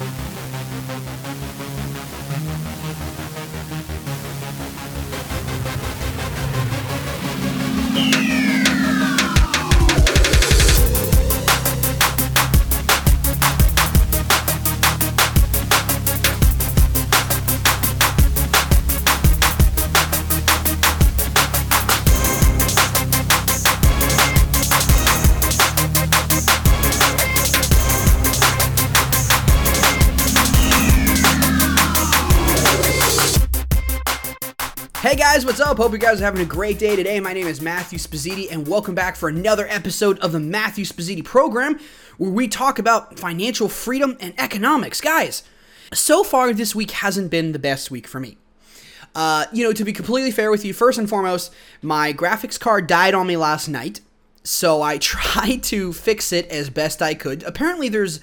Hey up? Hope you guys are having a great day today. My name is Matthew Spazziti, and welcome back for another episode of the Matthew Spazziti program, where we talk about financial freedom and economics. Guys, so far this week hasn't been the best week for me. Uh, you know, to be completely fair with you, first and foremost, my graphics card died on me last night, so I tried to fix it as best I could. Apparently, there's,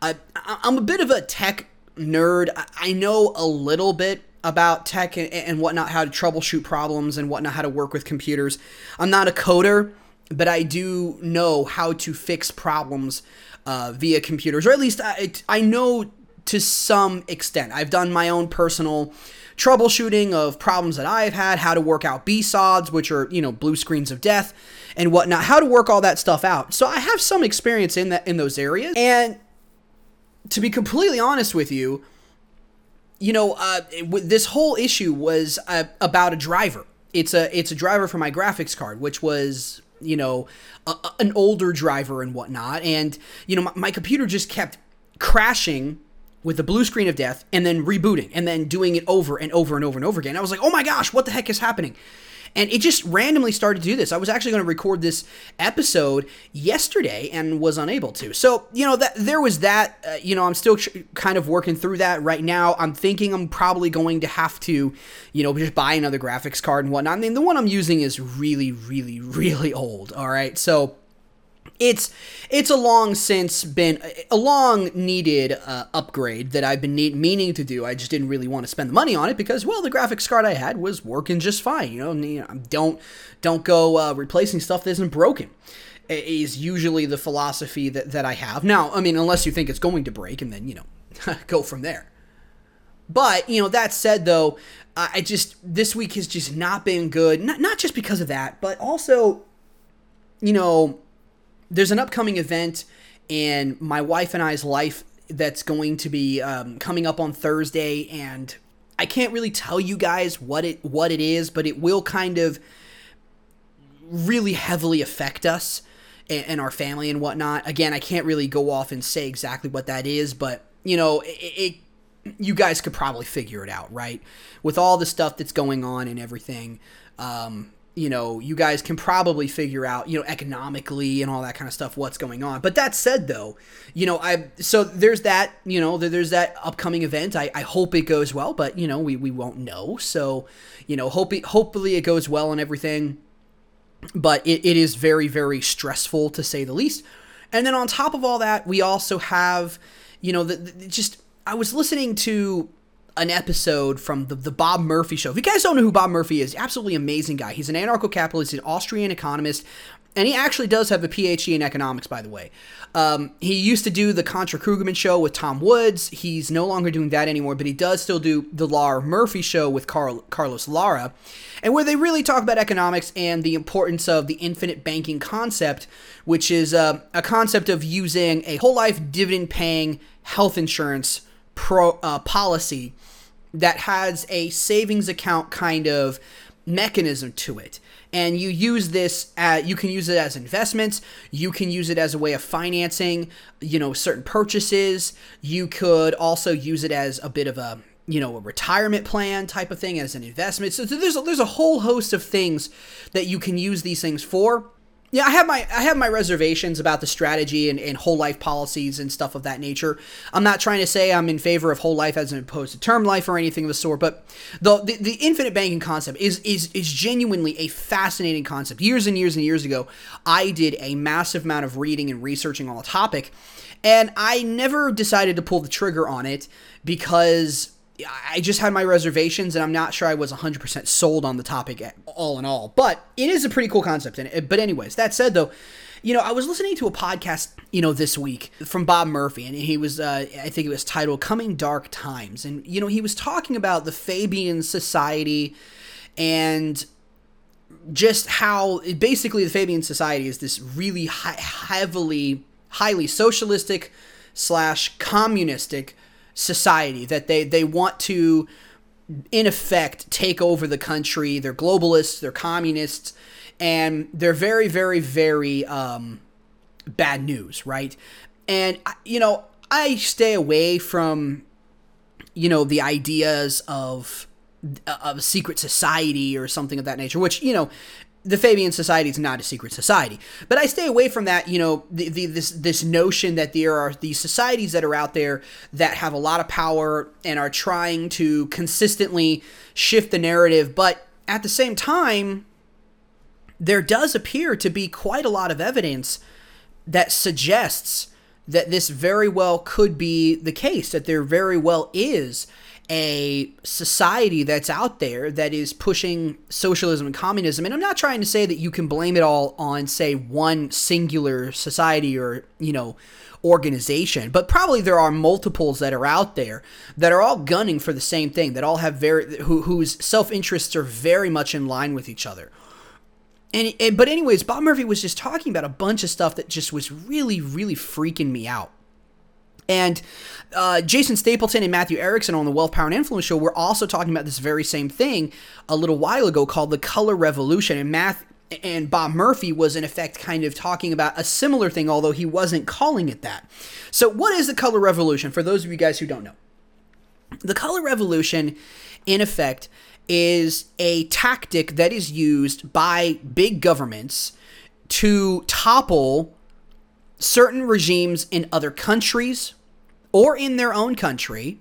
I'm a bit of a tech nerd. I know a little bit about tech and, and whatnot, how to troubleshoot problems and whatnot, how to work with computers. I'm not a coder, but I do know how to fix problems uh, via computers, or at least I, I know to some extent. I've done my own personal troubleshooting of problems that I've had, how to work out BSODs, which are, you know, blue screens of death and whatnot, how to work all that stuff out. So I have some experience in that in those areas. And to be completely honest with you, you know, uh, this whole issue was uh, about a driver. It's a it's a driver for my graphics card, which was you know a, an older driver and whatnot, and you know my, my computer just kept crashing with the blue screen of death and then rebooting and then doing it over and over and over and over again. I was like, oh my gosh, what the heck is happening? And it just randomly started to do this. I was actually going to record this episode yesterday and was unable to. So, you know, that there was that, uh, you know, I'm still kind of working through that right now. I'm thinking I'm probably going to have to, you know, just buy another graphics card and whatnot. I mean, the one I'm using is really, really, really old. All right. So, it's it's a long since been a long needed uh, upgrade that I've been need, meaning to do. I just didn't really want to spend the money on it because well, the graphics card I had was working just fine. You know, don't don't go uh, replacing stuff that isn't broken. Is usually the philosophy that that I have. Now, I mean, unless you think it's going to break, and then you know, go from there. But you know, that said, though, I just this week has just not been good. Not not just because of that, but also, you know there's an upcoming event in my wife and I's life that's going to be um, coming up on Thursday, and I can't really tell you guys what it what it is, but it will kind of really heavily affect us and, and our family and whatnot. Again, I can't really go off and say exactly what that is, but you know, it, it you guys could probably figure it out, right? With all the stuff that's going on and everything. Um, you know, you guys can probably figure out, you know, economically and all that kind of stuff what's going on. But that said, though, you know, I so there's that, you know, there's that upcoming event. I, I hope it goes well, but you know, we, we won't know. So, you know, hope it, hopefully it goes well and everything. But it, it is very very stressful to say the least. And then on top of all that, we also have, you know, the, the just I was listening to an episode from the, the Bob Murphy show. If you guys don't know who Bob Murphy is, absolutely amazing guy. He's an anarcho capitalist, an Austrian economist, and he actually does have a PhD in economics, by the way. Um, he used to do the Contra Krugman show with Tom Woods. He's no longer doing that anymore, but he does still do the Lara Murphy show with Carl, Carlos Lara, and where they really talk about economics and the importance of the infinite banking concept, which is uh, a concept of using a whole life dividend paying health insurance pro, uh, policy that has a savings account kind of mechanism to it. And you use this at, you can use it as investments you can use it as a way of financing you know certain purchases you could also use it as a bit of a you know a retirement plan type of thing as an investment. So there's a, there's a whole host of things that you can use these things for yeah, I have my I have my reservations about the strategy and, and whole life policies and stuff of that nature. I'm not trying to say I'm in favor of whole life as opposed to term life or anything of the sort, but the, the the, infinite banking concept is is is genuinely a fascinating concept. Years and years and years ago, I did a massive amount of reading and researching on the topic, and I never decided to pull the trigger on it because I just had my reservations, and I'm not sure I was 100% sold on the topic all in all. But it is a pretty cool concept. And but anyways, that said, though, you know, I was listening to a podcast you know, this week from Bob Murphy, and he was, uh, I think it was titled "Coming Dark Times," and you know, he was talking about the Fabian Society and just how basically the Fabian Society is this really heavily, highly socialistic slash communistic society that they they want to in effect take over the country. They're globalists, they're communists, and they're very, very, very um, bad news, right? And you know, I stay away from you know the ideas of of a secret society or something of that nature, which you know the Fabian Society is not a secret society, but I stay away from that. You know, the, the, this this notion that there are these societies that are out there that have a lot of power and are trying to consistently shift the narrative, but at the same time, there does appear to be quite a lot of evidence that suggests that this very well could be the case. That there very well is a society that's out there that is pushing socialism and communism. And I'm not trying to say that you can blame it all on, say, one singular society or, you know, organization, but probably there are multiples that are out there that are all gunning for the same thing, that all have very, who, whose self interests are very much in line with each other. And, and, but anyways, Bob Murphy was just talking about a bunch of stuff that just was really, really freaking me out. And uh, Jason Stapleton and Matthew Erickson on the Wealth, Power, and Influence show were also talking about this very same thing a little while ago called the color revolution. And Math and Bob Murphy was in effect kind of talking about a similar thing, although he wasn't calling it that. So, what is the color revolution? For those of you guys who don't know, the color revolution, in effect, is a tactic that is used by big governments to topple certain regimes in other countries or in their own country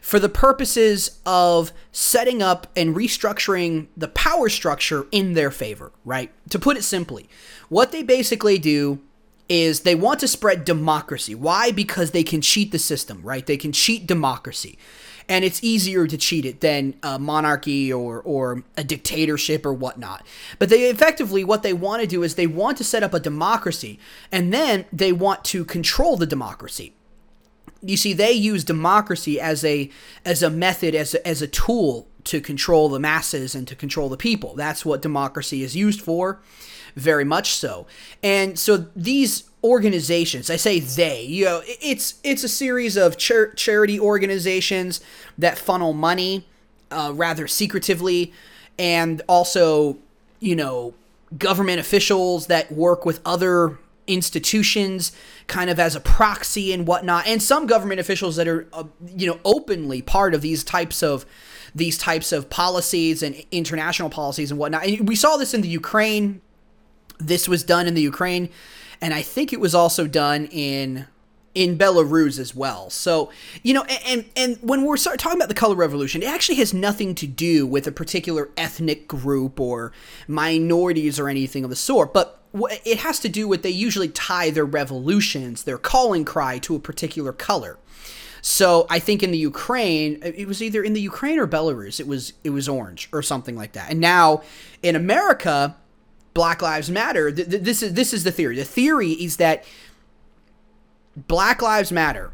for the purposes of setting up and restructuring the power structure in their favor, right? To put it simply, what they basically do is they want to spread democracy. Why? Because they can cheat the system, right? They can cheat democracy and it's easier to cheat it than a monarchy or or a dictatorship or whatnot. But they effectively what they want to do is they want to set up a democracy, and then they want to control the democracy. You see, they use democracy as a as a method as a, as a tool to control the masses and to control the people. That's what democracy is used for, very much so. And so these organizations. I say they. You know, it's it's a series of char- charity organizations that funnel money uh, rather secretively, and also you know government officials that work with other institutions kind of as a proxy and whatnot. And some government officials that are uh, you know openly part of these types of these types of policies and international policies and whatnot. And we saw this in the ukraine. This was done in the ukraine. And I think it was also done in in Belarus as well. So, you know, and and when we're talking about the color revolution, it actually has nothing to do with a particular ethnic group or minorities or anything of the sort, but it has to do with they usually tie their revolutions, their calling cry to a particular color. So I think in the Ukraine, it was either in the Ukraine or Belarus. It was it was orange or something like that. And now in America, Black Lives Matter. Th- th- this is this is the theory. The theory is that Black Lives Matter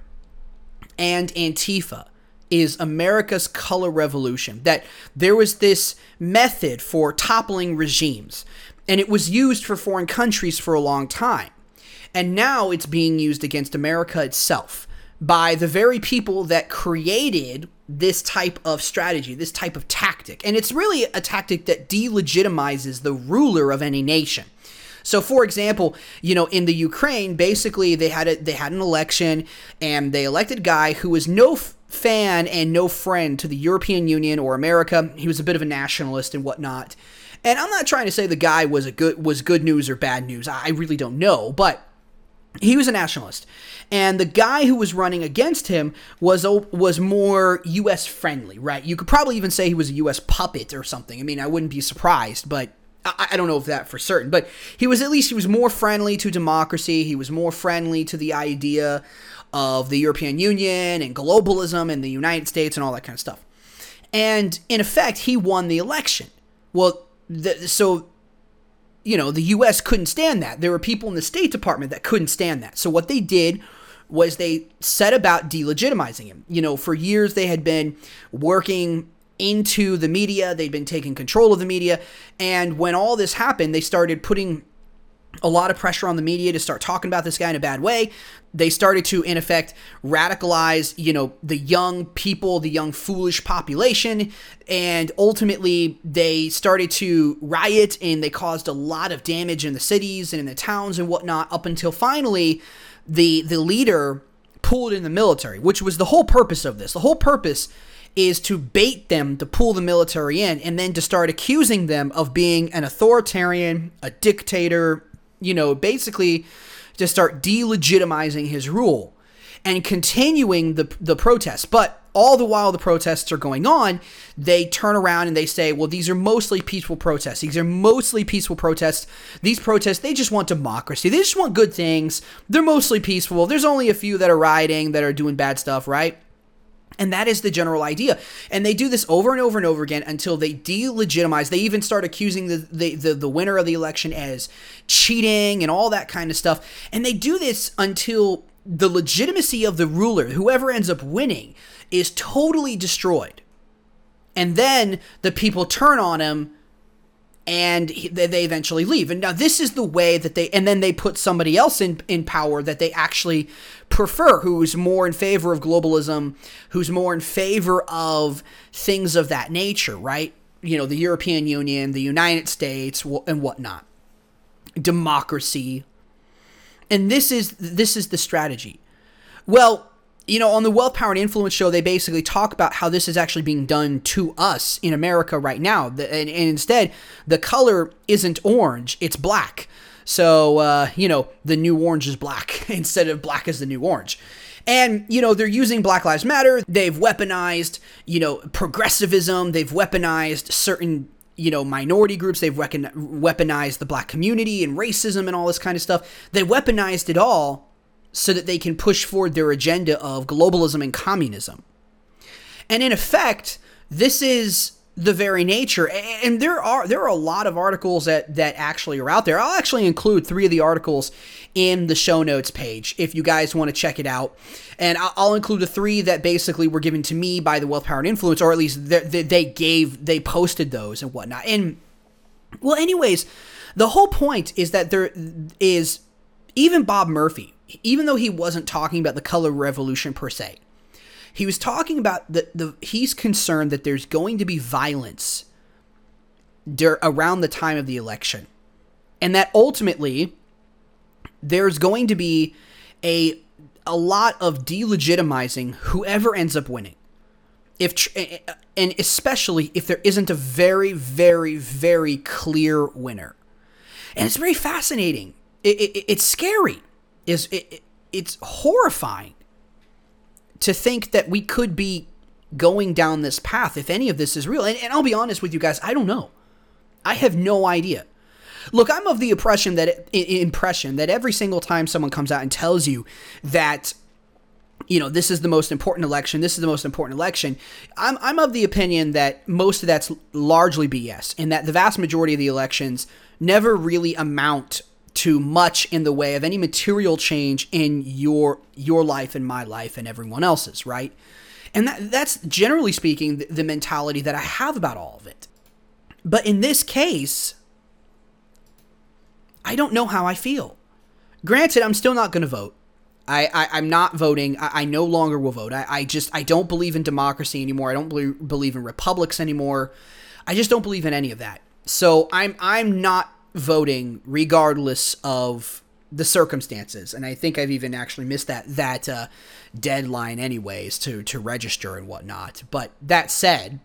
and Antifa is America's color revolution. That there was this method for toppling regimes, and it was used for foreign countries for a long time. And now it's being used against America itself by the very people that created this type of strategy, this type of tactic. And it's really a tactic that delegitimizes the ruler of any nation. So, for example, you know, in the Ukraine, basically they had a, they had an election and they elected a guy who was no f- fan and no friend to the European Union or America. He was a bit of a nationalist and whatnot. And I'm not trying to say the guy was a good was good news or bad news. I really don't know, but he was a nationalist and the guy who was running against him was was more U.S. friendly, right? You could probably even say he was a U.S. puppet or something. I mean, I wouldn't be surprised, but I, I don't know if that for certain. But he was at least he was more friendly to democracy. He was more friendly to the idea of the European Union and globalism and the United States and all that kind of stuff. And in effect, he won the election. Well, the, so you know, the US couldn't stand that. There were people in the State Department that couldn't stand that. So what they did was they set about delegitimizing him. You know, for years they had been working into the media, they'd been taking control of the media, and when all this happened, they started putting a lot of pressure on the media to start talking about this guy in a bad way. They started to, in effect, radicalize, you know, the young people, the young foolish population, and ultimately they started to riot and they caused a lot of damage in the cities and in the towns and whatnot. Up until finally, the the leader pulled in the military, which was the whole purpose of this. The whole purpose is to bait them to pull the military in and then to start accusing them of being an authoritarian, a dictator, you know, basically to start delegitimizing his rule and continuing the the protests. But all the while the protests are going on, they turn around and they say, well, these are mostly peaceful protests. These are mostly peaceful protests. These protests, they just want democracy. They just want good things. They're mostly peaceful. There's only a few that are rioting, that are doing bad stuff, right? And that is the general idea. And they do this over and over and over again until they delegitimize. They even start accusing the, the, the, the, winner of the election as cheating and all that kind of stuff. And they do this until the legitimacy of the ruler, whoever ends up winning, is totally destroyed. And then the people turn on him and they eventually leave. And now this is the way that they, and then they put somebody else in, in power that they actually prefer, who's more in favor of globalism, who's more in favor of things of that nature, right? You know, the European Union, the United States, and whatnot, democracy. And this is this is the strategy. Well, you know, on the Wealth, Power, and Influence show, they basically talk about how this is actually being done to us in America right now. And, and instead, the color isn't orange, it's black. So, uh, you know, the new orange is black instead of black is the new orange. And, you know, they're using Black Lives Matter. They've weaponized, you know, progressivism. They've weaponized certain, you know, minority groups. They've weaponized the black community and racism and all this kind of stuff. They weaponized it all so that they can push forward their agenda of globalism and communism. And in effect, this is the very nature and there are there are a lot of articles that that actually are out there. I'll actually include three of the articles in the show notes page if you guys want to check it out. And i'll include the three that basically were given to me by the wealth power and influence or at least they, they gave they posted those and whatnot. And well anyways the whole point is that there is even bob murphy even though he wasn't talking about the color revolution per se he was talking about the, the he's concerned that there's going to be violence around the time of the election. And that ultimately there's going to be a a lot of delegitimizing whoever ends up winning. If and especially if there isn't a very very very clear winner. And it's very fascinating. It, it, it's scary. Is it, it's horrifying to think that we could be going down this path if any of this is real. And, and, I'll be honest with you guys, I don't know. I have no idea. Look, I'm of the impression that impression that every single time someone comes out and tells you that you know this is the most important election, this is the most important election, I'm I'm of the opinion that most of that's largely BS and that the vast majority of the elections never really amount to much in the way of any material change in your your life and my life and everyone else's, right? And that that's generally speaking the, the mentality that I have about all of it. But in this case, I don't know how I feel. Granted, I'm still not going to vote. I, I am not voting. I, I, no longer will vote. I, I just I don't believe in democracy anymore. I don't believe, believe in republics anymore. I just don't believe in any of that. So I'm I'm not voting regardless of the circumstances. And I think I've even actually missed that that uh, deadline, anyways, to to register and whatnot. But that said,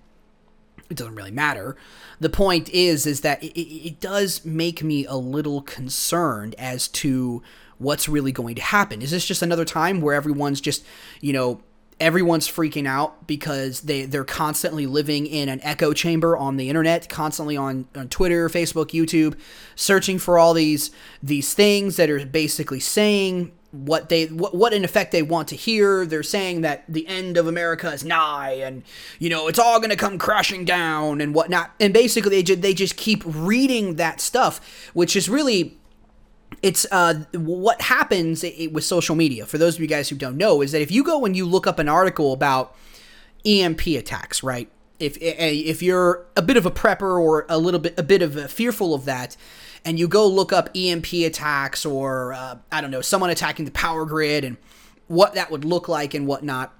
it doesn't really matter. The point is, is that it, it does make me a little concerned as to what's really going to happen. Is this just another time where everyone's just, you know, everyone's freaking out because they they're constantly living in an echo chamber on the internet constantly on, on twitter facebook youtube searching for all these these things that are basically saying what they what, what in effect they want to hear. They're saying that the end of america is nigh and you know it's all going to come crashing down and whatnot. And basically they just, they just keep reading that stuff which is really it's uh, what happens with social media for those of you guys who don't know is that if you go and you look up an article about emp attacks right if if you're a bit of a prepper or a little bit a bit of a fearful of that and you go look up EMP attacks or uh, I don't know someone attacking the power grid and what that would look like and whatnot,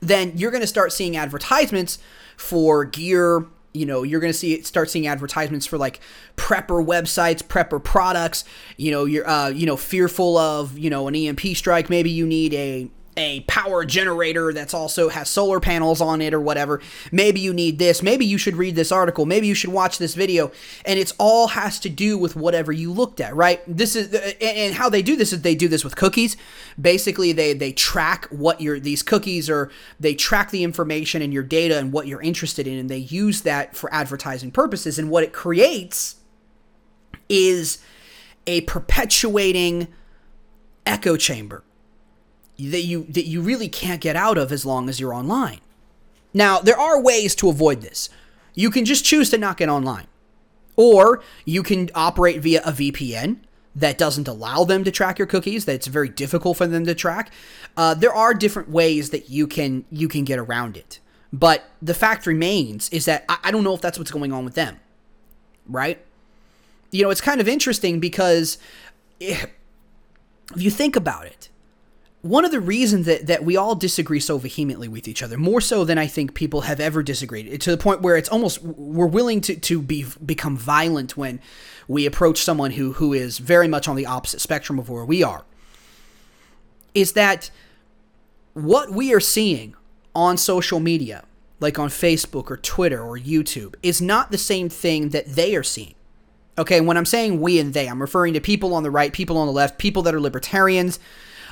then you're going to start seeing advertisements for gear. You know, you're going to see it start seeing advertisements for like prepper websites, prepper products. You know, you're uh, you know fearful of you know an EMP strike. Maybe you need a a power generator that's also has solar panels on it or whatever. Maybe you need this. Maybe you should read this article. Maybe you should watch this video. And it's all has to do with whatever you looked at, right? This is uh, and how they do this is they do this with cookies. Basically, they they track what your these cookies are. They track the information and your data and what you're interested in, and they use that for advertising purposes. And what it creates is a perpetuating echo chamber that you that you really can't get out of as long as you're online. Now, there are ways to avoid this. You can just choose to not get online. Or you can operate via a VPN that doesn't allow them to track your cookies that it's very difficult for them to track uh, there are different ways that you can you can get around it but the fact remains is that I, I don't know if that's what's going on with them right you know it's kind of interesting because if, if you think about it one of the reasons that, that we all disagree so vehemently with each other, more so than I think people have ever disagreed, to the point where it's almost we're willing to, to be become violent when we approach someone who who is very much on the opposite spectrum of where we are, is that what we are seeing on social media, like on Facebook or Twitter or YouTube, is not the same thing that they are seeing. Okay, when I'm saying we and they, I'm referring to people on the right, people on the left, people that are libertarians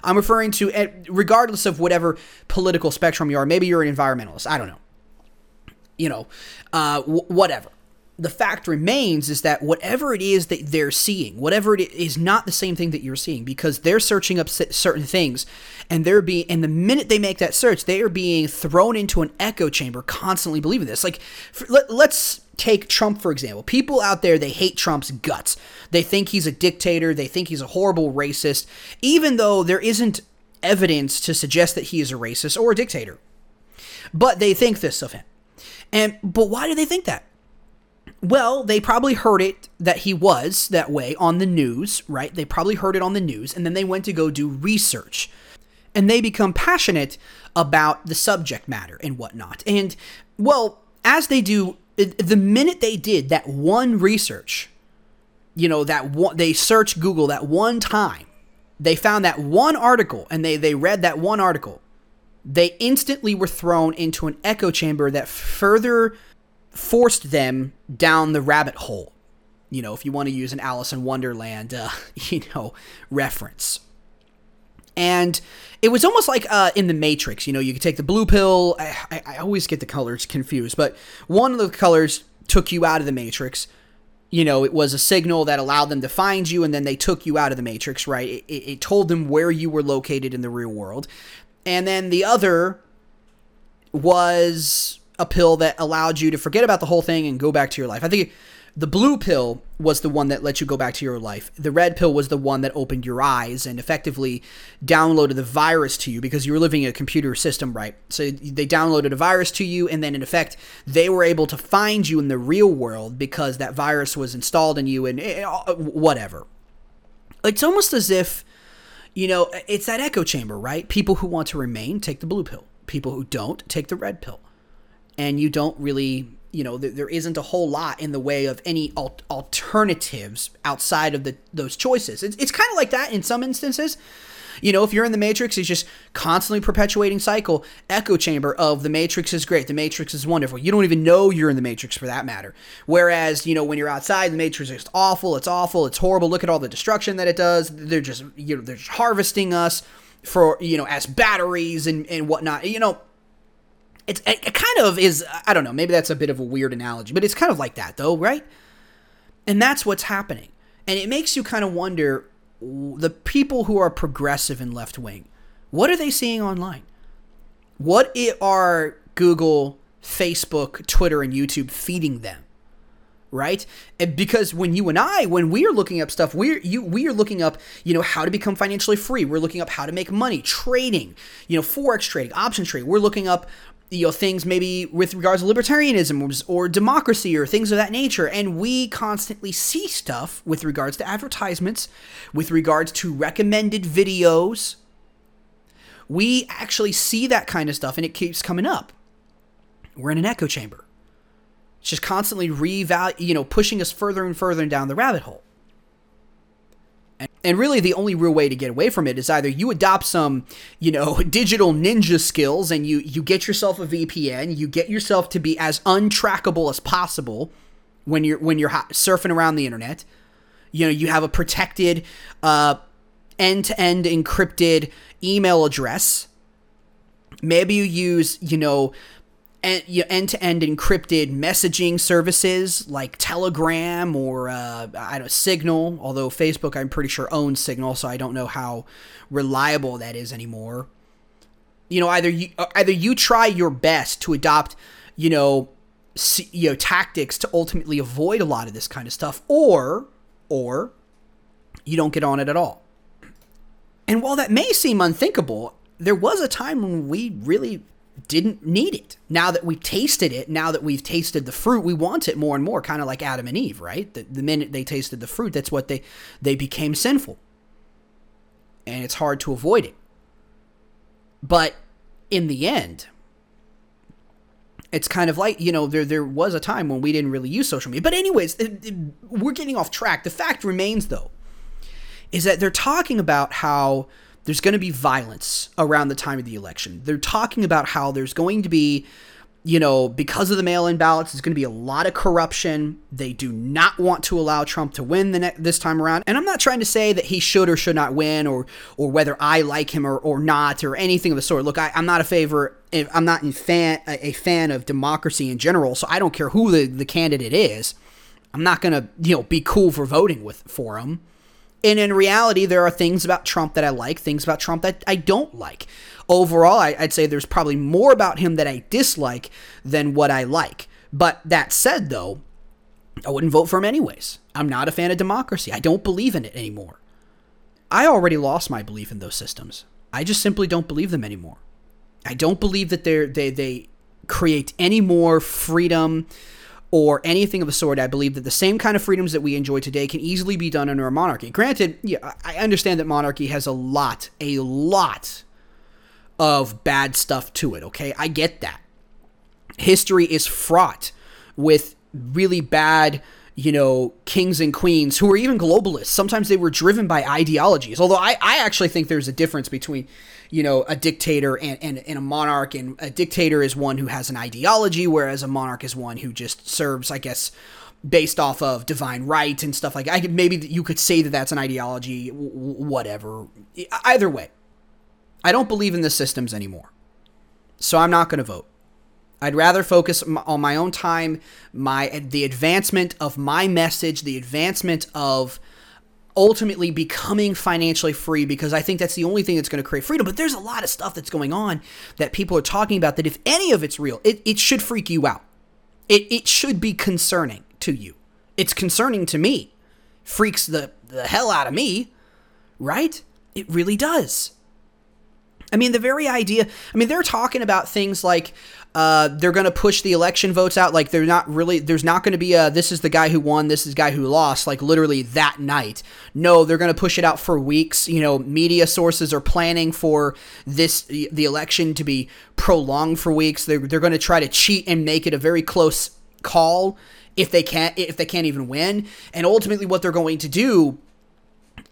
I'm referring to, regardless of whatever political spectrum you are, maybe you're an environmentalist. I don't know. You know, uh, w- whatever. The fact remains is that whatever it is that they're seeing, whatever it is, not the same thing that you're seeing because they're searching up certain things, and they're being, and the minute they make that search, they are being thrown into an echo chamber, constantly believing this. Like, for, let, let's take Trump, for example. People out there, they hate Trump's guts. They think he's a dictator. They think he's a horrible racist, even though there isn't evidence to suggest that he is a racist or a dictator. But they think this of him. And but why do they think that? Well, they probably heard it that he was that way on the news, right? They probably heard it on the news, and then they went to go do research. And they become passionate about the subject matter and whatnot. And, well, as they do the minute they did that one research, you know, that one, they searched Google that one time, they found that one article and they, they read that one article, they instantly were thrown into an echo chamber that further forced them down the rabbit hole. You know, if you want to use an Alice in Wonderland, uh, you know, reference. And it was almost like uh, in the Matrix. You know, you could take the blue pill. I, I, I always get the colors confused, but one of the colors took you out of the Matrix. You know, it was a signal that allowed them to find you, and then they took you out of the Matrix, right? It, it, it told them where you were located in the real world. And then the other was a pill that allowed you to forget about the whole thing and go back to your life. I think the blue pill was the one that let you go back to your life. The red pill was the one that opened your eyes and effectively downloaded the virus to you because you were living in a computer system, right? So they downloaded a virus to you, and then in effect, they were able to find you in the real world because that virus was installed in you and eh, eh, whatever. It's almost as if, you know, it's that echo chamber, right? People who want to remain take the blue pill, people who don't take the red pill. And you don't really you know there, isn't a whole lot in the way of any al- alternatives outside of the those choices. It's, it's kind of like that in some instances. You know if you're in the matrix it's just constantly perpetuating cycle echo chamber of the matrix is great the matrix is wonderful. You don't even know you're in the matrix for that matter. Whereas you know when you're outside the matrix is awful it's awful it's horrible. Look at all the destruction that it does. They're just you know they're just harvesting us for you know as batteries and and whatnot. You know it's it, kind of is I don't know, maybe that's a bit of a weird analogy, but it's kind of like that though, right? And that's what's happening. And it makes you kind of wonder the people who are progressive and left wing, what are they seeing online? What are Google, Facebook, Twitter, and YouTube feeding them? right? Because when you and I, when we are looking up stuff, we're you we are looking up, you know, how to become financially free. We're looking up how to make money, trading, you know, forex trading, option trading. We're looking up you know things maybe with regards to libertarianism or democracy or things of that nature. And we constantly see stuff with regards to advertisements with regards to recommended videos. We actually see that kind of stuff and it keeps coming up. We're in an echo chamber. It's just constantly reval, you know, pushing us further and further down the rabbit hole. And, really, the only real way to get away from it is either you adopt some, you know, digital ninja skills and you you get yourself a VPN, you get yourself to be as untrackable as possible when you're when you're surfing around the internet. You know, you have a protected, uh, end-to-end encrypted email address. Maybe you use, you know, end-to-end encrypted messaging services like Telegram or uh, I don't Signal. Although Facebook, I'm pretty sure owns Signal, so I don't know how reliable that is anymore. You know, either you uh, either you try your best to adopt, you know, you know tactics to ultimately avoid a lot of this kind of stuff, or or you don't get on it at all. And while that may seem unthinkable, there was a time when we really didn't need it. Now that we've tasted it, now that we've tasted the fruit, we want it more and more, kind of like Adam and Eve, right? The, the minute they tasted the fruit, that's what they they became sinful. And it's hard to avoid it. But in the end, it's kind of like, you know, there there was a time when we didn't really use social media. But anyways, it, it, we're getting off track. The fact remains though is that they're talking about how there's going to be violence around the time of the election. They're talking about how there's going to be, you know, because of the mail in ballots, there's going to be a lot of corruption. They do not want to allow Trump to win ne- this time around. And I'm not trying to say that he should or should not win or or whether I like him or, or not or anything of the sort. Look, I, am not a favor. I'm not a fan, a fan of democracy in general, so I don't care who the, the candidate is. I'm not going to, you know, be cool for voting with for him. And in reality, there are things about Trump that I like, things about Trump that I don't like. Overall, I, would say there's probably more about him that I dislike than what I like. But that said, though, I wouldn't vote for him anyways. I'm not a fan of democracy. I don't believe in it anymore. I already lost my belief in those systems. I just simply don't believe them anymore. I don't believe that they they they create any more freedom or anything of the sort. I believe that the same kind of freedoms that we enjoy today can easily be done under a monarchy. Granted, yeah, I understand that monarchy has a lot, a lot of bad stuff to it, okay? I get that. History is fraught with really bad, you know, kings and queens who were even globalists. Sometimes they were driven by ideologies. Although I, I actually think there's a difference between you know, a dictator and, and, and a monarch. And a dictator is one who has an ideology, whereas a monarch is one who just serves, I guess, based off of divine right and stuff like that. I could, maybe you could say that that's an ideology, whatever. Either way, I don't believe in the systems anymore. So I'm not going to vote. I'd rather focus on my own time, my the advancement of my message, the advancement of ultimately becoming financially free because I think that's the only thing that's going to create freedom. But there's a lot of stuff that's going on that people are talking about that if any of it's real, it, it should freak you out. It, it should be concerning to you. It's concerning to me. Freaks the, the hell out of me, right? It really does. I mean, the very idea, I mean, they're talking about things like uh, they're going to push the election votes out. Like, they're not really, there's not going to be a this is the guy who won, this is the guy who lost, like literally that night. No, they're going to push it out for weeks. You know, media sources are planning for this, the election to be prolonged for weeks. They're, they're going to try to cheat and make it a very close call if they can't if they can't even win and ultimately what they're going to do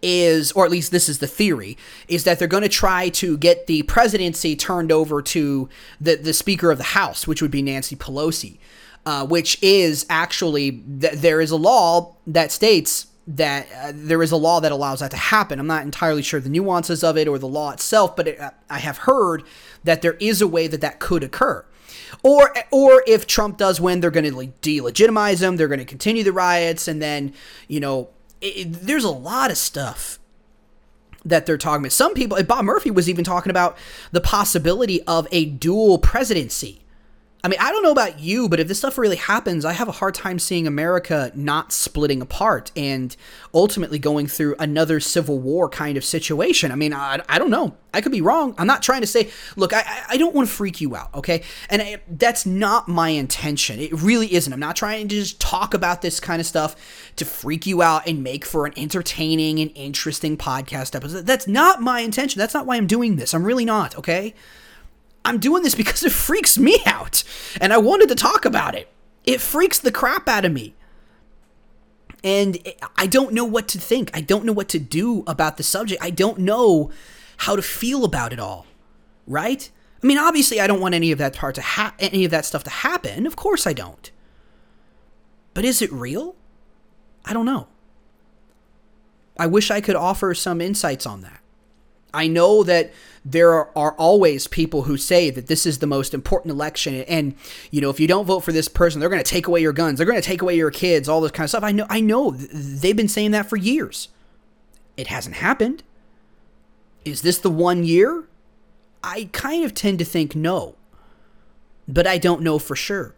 is, or at least this is the theory, is that they're going to try to get the presidency turned over to the, the Speaker of the House, which would be Nancy Pelosi, uh, which is actually, th- there is a law that states that uh, there is a law that allows that to happen. I'm not entirely sure the nuances of it or the law itself, but it, uh, I have heard that there is a way that that could occur. Or, or if Trump does win, they're going to like delegitimize him. They're going to continue the riots, and then, you know, it, there's a lot of stuff that they're talking about. Some people, Bob Murphy was even talking about the possibility of a dual presidency. I mean, I don't know about you, but if this stuff really happens, I have a hard time seeing America not splitting apart and ultimately going through another civil war kind of situation. I mean, I, I don't know. I could be wrong. I'm not trying to say, look, I, I don't want to freak you out, okay? And I, that's not my intention. It really isn't. I'm not trying to just talk about this kind of stuff to freak you out and make for an entertaining and interesting podcast episode. That's not my intention. That's not why I'm doing this. I'm really not, okay? I'm doing this because it freaks me out. And I wanted to talk about it. It freaks the crap out of me. And I don't know what to think. I don't know what to do about the subject. I don't know how to feel about it all. Right? I mean, obviously I don't want any of that part to ha- any of that stuff to happen. Of course I don't. But is it real? I don't know. I wish I could offer some insights on that. I know that there are, always people who say that this is the most important election. And you know if you don't vote for this person they're going to take away your guns. They're going to take away your kids all this kind of stuff. I know i know they've been saying that for years. It hasn't happened. Is this the one year? I kind of tend to think no. But i don't know for sure.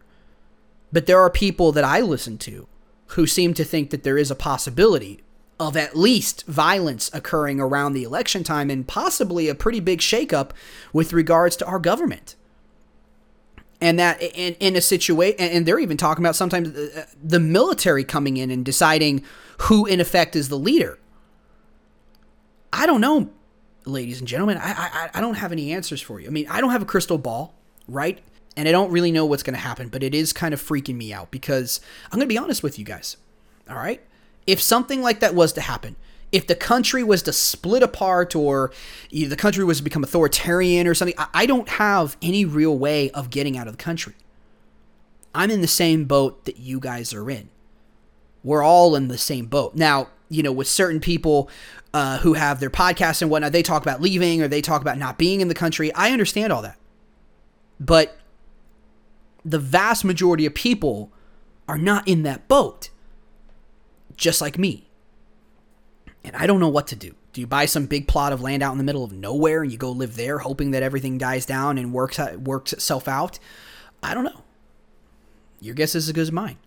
But there are people that i listen to who seem to think that there is a possibility of at least violence occurring around the election time and possibly a pretty big shakeup with regards to our government. And that in, in a situation, and they're even talking about sometimes the, the military coming in and deciding who, in effect, is the leader. I don't know, ladies and gentlemen. I, I, I don't have any answers for you. I mean, I don't have a crystal ball, right? And I don't really know what's going to happen, but it is kind of freaking me out because I'm going to be honest with you guys. All right if something like that was to happen, if the country was to split apart or the country was to become authoritarian or something, I don't have any real way of getting out of the country. I'm in the same boat that you guys are in. We're all in the same boat. Now, you know, with certain people uh, who have their podcasts and whatnot, they talk about leaving or they talk about not being in the country. I understand all that. But the vast majority of people are not in that boat just like me. And I don't know what to do. Do you buy some big plot of land out in the middle of nowhere and you go live there, hoping that everything dies down and works works itself out? I don't know. Your guess is as good as mine.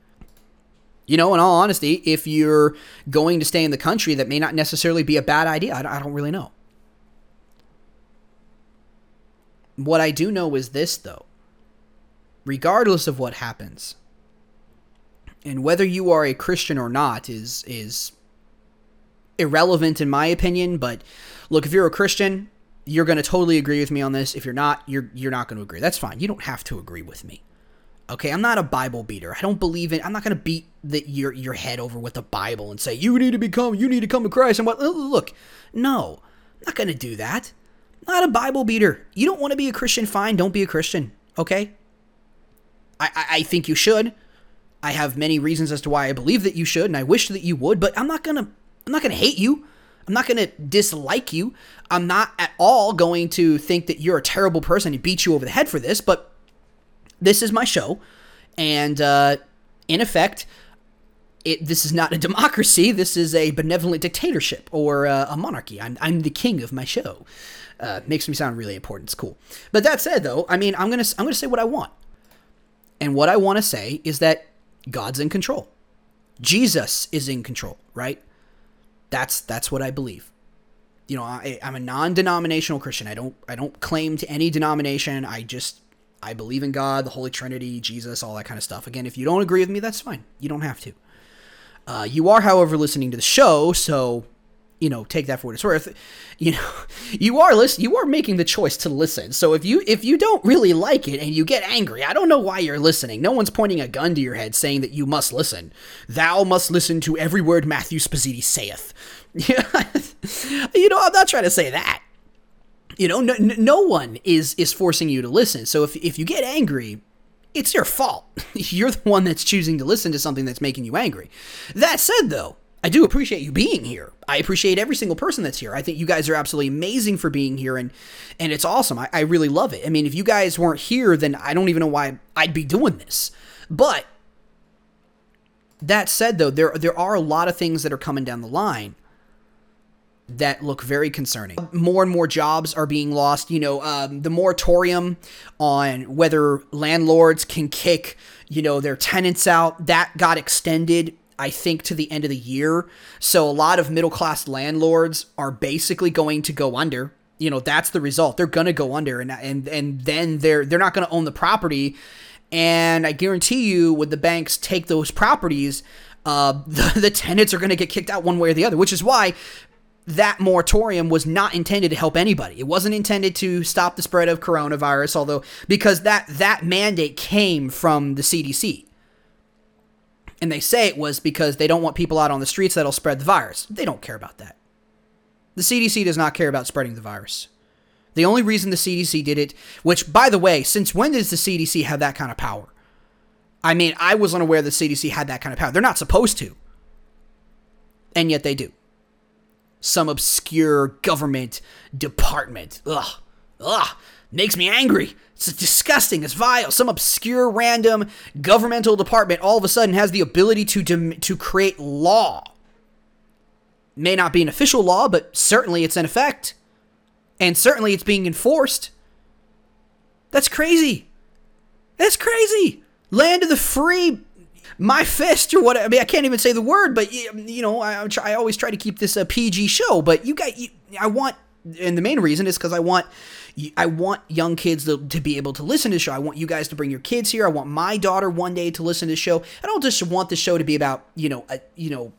You know, in all honesty, if you're going to stay in the country, that may not necessarily be a bad idea. I don't really know. What I do know is this, though. Regardless of what happens, and whether you are a Christian or not is is irrelevant in my opinion. But look, if you're a Christian, you're going to totally agree with me on this. If you're not, you're you're not going to agree. That's fine. You don't have to agree with me. Okay, I'm not a Bible beater. I don't believe in. I'm not going to beat the, your your head over with the Bible and say you need to become, you need to come to Christ. And what? Look, no, I'm not going to do that. I'm not a Bible beater. You don't want to be a Christian? Fine, don't be a Christian. Okay. I, I, I think you should. I have many reasons as to why I believe that you should, and I wish that you would, but I'm not gonna I'm not gonna hate you. I'm not gonna dislike you. I'm not at all going to think that you're a terrible person and beat you over the head for this, but this is my show, and uh, in effect, it, this is not a democracy. This is a benevolent dictatorship or uh, a monarchy. I'm, I'm the king of my show. Uh, makes me sound really important. It's cool. But that said, though, I mean, I'm gonna I'm gonna say what I want, and what I want to say is that God's in control. Jesus is in control, right? That's that's what I believe. You know, I, I'm a non-denominational Christian. I don't I don't claim to any denomination. I just I believe in God, the Holy Trinity, Jesus, all that kind of stuff. Again, if you don't agree with me, that's fine. You don't have to. Uh, you are, however, listening to the show, so you know, take that for what it's worth. You know, you are listen, you are making the choice to listen. So if you if you don't really like it and you get angry, I don't know why you're listening. No one's pointing a gun to your head saying that you must listen. Thou must listen to every word Matthew Spaziti saith. you know, I'm not trying to say that. You know, no, no one is is forcing you to listen. So if if you get angry, it's your fault. You're the one that's choosing to listen to something that's making you angry. That said, though, I do appreciate you being here. I appreciate every single person that's here. I think you guys are absolutely amazing for being here, and and it's awesome. I, I really love it. I mean, if you guys weren't here, then I don't even know why I'd be doing this. But that said, though, there there are a lot of things that are coming down the line that look very concerning. More and more jobs are being lost. You know, um, the moratorium on whether landlords can kick, you know, their tenants out, that got extended I think to the end of the year. So a lot of middle class landlords are basically going to go under. You know, that's the result. They're going to go under and and and then they're they're not going to own the property. And I guarantee you when the banks take those properties, uh, the, the tenants are going to get kicked out one way or the other, which is why that moratorium was not intended to help anybody. It wasn't intended to stop the spread of coronavirus, although because that that mandate came from the CDC. And they say it was because they don't want people out on the streets that'll spread the virus. They don't care about that. The CDC does not care about spreading the virus. The only reason the CDC did it, which by the way, since when does the CDC have that kind of power? I mean, I was unaware the CDC had that kind of power. They're not supposed to. And yet they do some obscure government department. Ugh. Ugh. Makes me angry. It's disgusting. It's vile. Some obscure random governmental department all of a sudden has the ability to dem- to create law. May not be an official law, but certainly it's in effect. And certainly it's being enforced. That's crazy. That's crazy. Land of the free my fist or what I mean I can't even say the word but you know I, I always try to keep this a PG show but you got you, I want and the main reason is because I want I want young kids to, to, be able to listen to the show. I want you guys to bring your kids here. I want my daughter one day to listen to the show. I don't just want the show to be about you know a, you know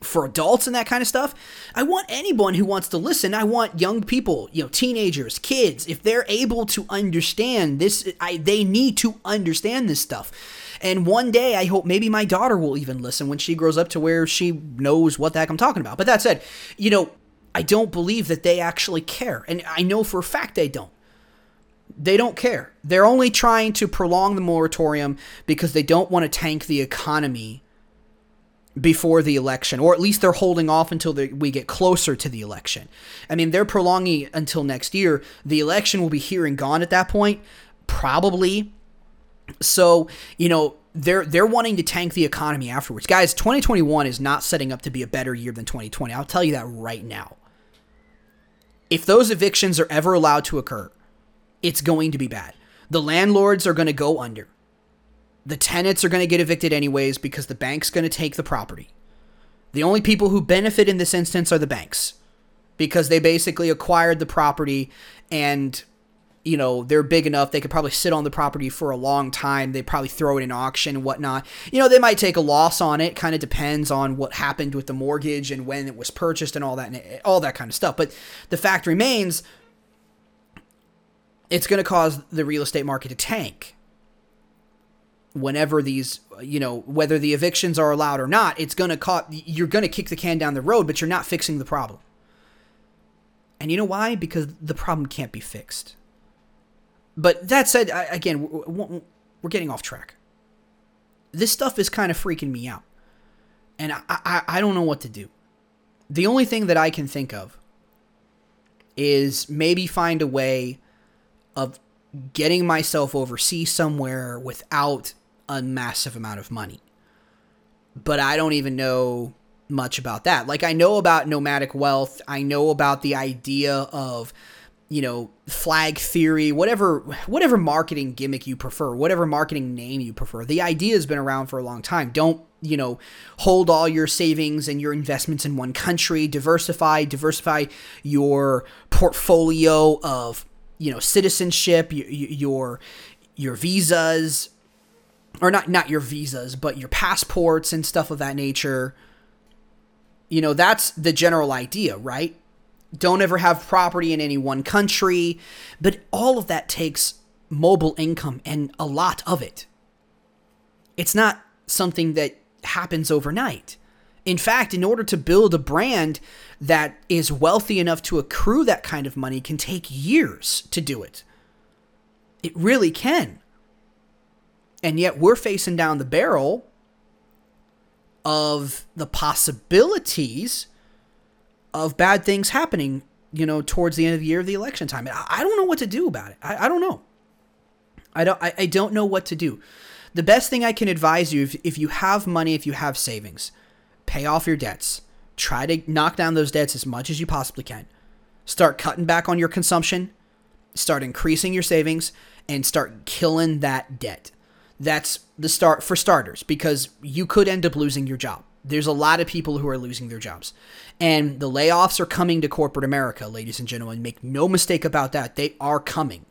for adults and that kind of stuff. I want anyone who wants to listen. I want young people, you know, teenagers, kids, if they're able to understand this, I, they need to understand this stuff. And one day, I hope maybe my daughter will even listen when she grows up to where she knows what the heck I'm talking about. But that said, you know, I don't believe that they actually care. And I know for a fact they don't. They don't care. They're only trying to prolong the moratorium because they don't want to tank the economy before the election, or at least they're holding off until we get closer to the election. I mean, they're prolonging until next year. The election will be here and gone at that point, probably. So, you know, they're they're wanting to tank the economy afterwards. Guys, 2021 is not setting up to be a better year than 2020. I'll tell you that right now. If those evictions are ever allowed to occur, it's going to be bad. The landlords are going to go under. The tenants are going to get evicted anyways because the bank's going to take the property. The only people who benefit in this instance are the banks because they basically acquired the property and you know they're big enough they could probably sit on the property for a long time they probably throw it in auction and whatnot. You know they might take a loss on it kind of depends on what happened with the mortgage and when it was purchased and all that and all that kind of stuff but the fact remains it's going to cause the real estate market to tank. Whenever these you know whether the evictions are allowed or not it's going to cause you're going to kick the can down the road but you're not fixing the problem. And you know why? Because the problem can't be fixed but that said, I, again, we're getting off track. This stuff is kind of freaking me out. And I, I, I don't know what to do. The only thing that I can think of is maybe find a way of getting myself overseas somewhere without a massive amount of money. But I don't even know much about that. Like, I know about nomadic wealth, I know about the idea of you know flag theory whatever whatever marketing gimmick you prefer whatever marketing name you prefer. The idea has been around for a long time. Don't you know hold all your savings and your investments in one country. Diversify diversify your portfolio of you know citizenship your your visas or not not your visas but your passports and stuff of that nature. You know that's the general idea right don't ever have property in any one country. But all of that takes mobile income and a lot of it. It's not something that happens overnight. In fact, in order to build a brand that is wealthy enough to accrue that kind of money can take years to do it. It really can. And yet we're facing down the barrel of the possibilities of bad things happening, you know, towards the end of the year of the election time. I, I don't know what to do about it. I, I don't know. I don't I, I don't know what to do. The best thing I can advise you if, if you have money, if you have savings, pay off your debts. Try to knock down those debts as much as you possibly can. Start cutting back on your consumption, start increasing your savings, and start killing that debt. That's the start for starters because you could end up losing your job. There's a lot of people who are losing their jobs. And the layoffs are coming to corporate America, ladies and gentlemen. Make no mistake about that. They are coming.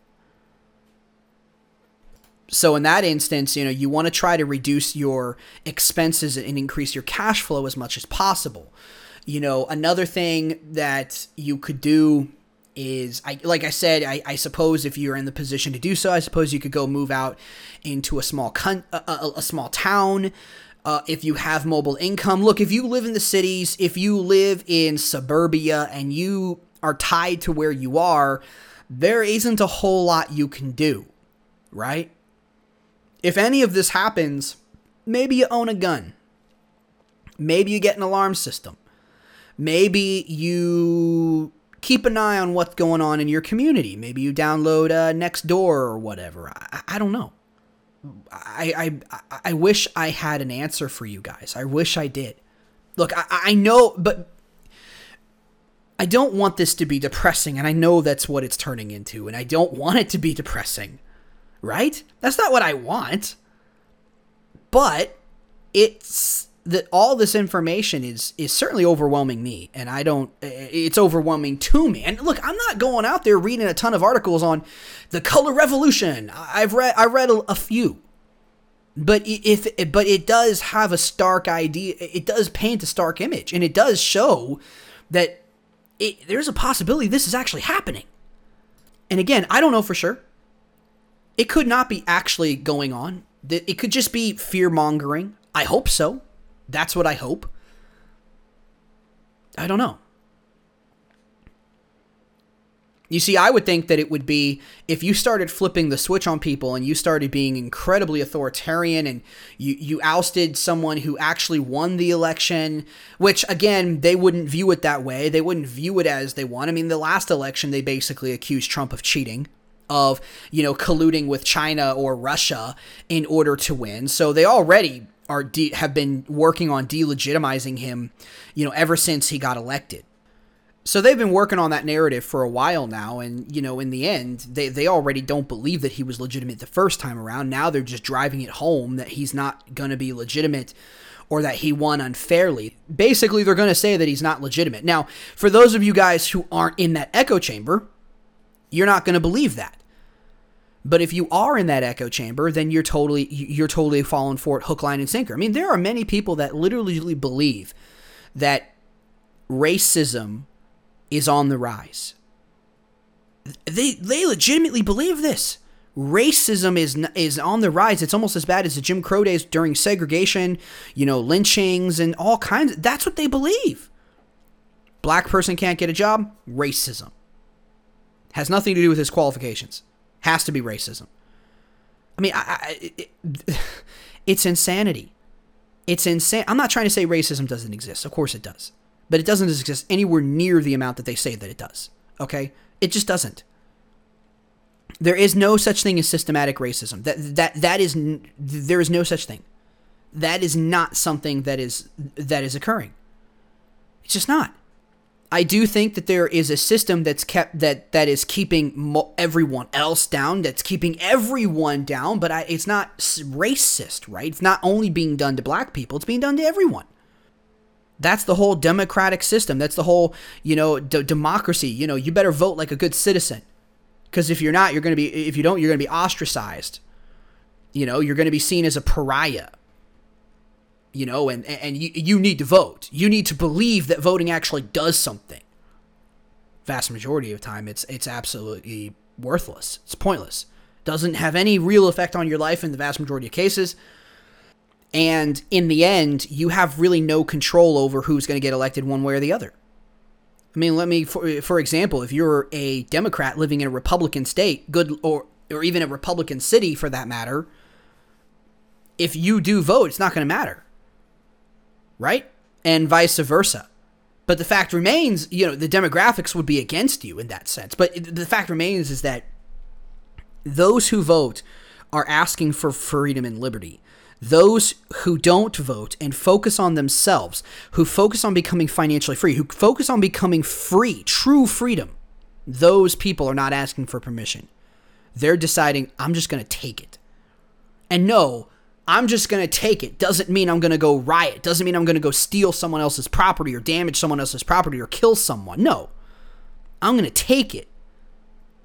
So in that instance, you know, you want to try to reduce your expenses and increase your cash flow as much as possible. You know, another thing that you could do is I like I said, I, I suppose if you're in the position to do so, I suppose you could go move out into a small con- a, a, a small town. Uh, if you have mobile income, look, if you live in the cities, if you live in suburbia and you are tied to where you are, there isn't a whole lot you can do, right? If any of this happens, maybe you own a gun. Maybe you get an alarm system. Maybe you keep an eye on what's going on in your community. Maybe you download uh, Nextdoor or whatever. I, I don't know. I, I I wish I had an answer for you guys. I wish I did. Look, I, I know, but I don't want this to be depressing, and I know that's what it's turning into, and I don't want it to be depressing right? That's not what I want. But it's that all this information is is certainly overwhelming me and I don't it's overwhelming to me. And look, I'm not going out there reading a ton of articles on the color revolution. I've read I read a, a few. But if but it does have a stark idea, it does paint a stark image and it does show that it, there's a possibility this is actually happening. And again, I don't know for sure. It could not be actually going on. It could just be fear mongering. I hope so. That's what I hope. I don't know. You see, I would think that it would be if you started flipping the switch on people and you started being incredibly authoritarian and you, you ousted someone who actually won the election, which again, they wouldn't view it that way. They wouldn't view it as they won. I mean, the last election, they basically accused Trump of cheating of, you know, colluding with China or Russia in order to win. So they already are de- have been working on delegitimizing him, you know, ever since he got elected. So they've been working on that narrative for a while now, and you know, in the end, they they already don't believe that he was legitimate the first time around. Now they're just driving it home that he's not going to be legitimate or that he won unfairly. Basically, they're going to say that he's not legitimate. Now, for those of you guys who aren't in that echo chamber, you're not going to believe that. But if you are in that echo chamber, then you're totally you're totally falling for it hook, line, and sinker. I mean, there are many people that literally believe that racism is on the rise. They they legitimately believe this. Racism is is on the rise. It's almost as bad as the Jim Crow days during segregation, you know, lynchings and all kinds. That's what they believe. Black person can't get a job. Racism has nothing to do with his qualifications. Has to be racism. I mean, I, I, it, it's insanity. It's insane. I'm not trying to say racism doesn't exist. Of course it does. But it doesn't exist anywhere near the amount that they say that it does. Okay? It just doesn't. There is no such thing as systematic racism. That that that is there is no such thing. That is not something that is that is occurring. It's just not. I do think that there is a system that's kept that that is keeping mo- everyone else down. That's keeping everyone down, but I, it's not racist, right? It's not only being done to black people; it's being done to everyone. That's the whole democratic system. That's the whole, you know, d- democracy. You know, you better vote like a good citizen, because if you're not, you're going to be. If you don't, you're going to be ostracized. You know, you're going to be seen as a pariah you know, and and you you need to vote. You need to believe that voting actually does something. Vast majority of time, it's it's absolutely worthless. It's pointless. Doesn't have any real effect on your life in the vast majority of cases. And in the end, you have really no control over who's going to get elected one way or the other. I mean, let me, for, for example, if you're a Democrat living in a Republican state, good or or even a Republican city for that matter, if you do vote, it's not going to matter right? And vice versa. But the fact remains, you know, the demographics would be against you in that sense. But the fact remains is that those who vote are asking for freedom and liberty. those who don't vote and focus on themselves, who focus on becoming financially free, who focus on becoming free, true freedom, those people are not asking for permission. They're deciding, I'm just going to take it. And no, I'm just going to take it doesn't mean I'm going to go riot, doesn't mean I'm going to go steal someone else's property or damage someone else's property or kill someone. No, I'm going to take it.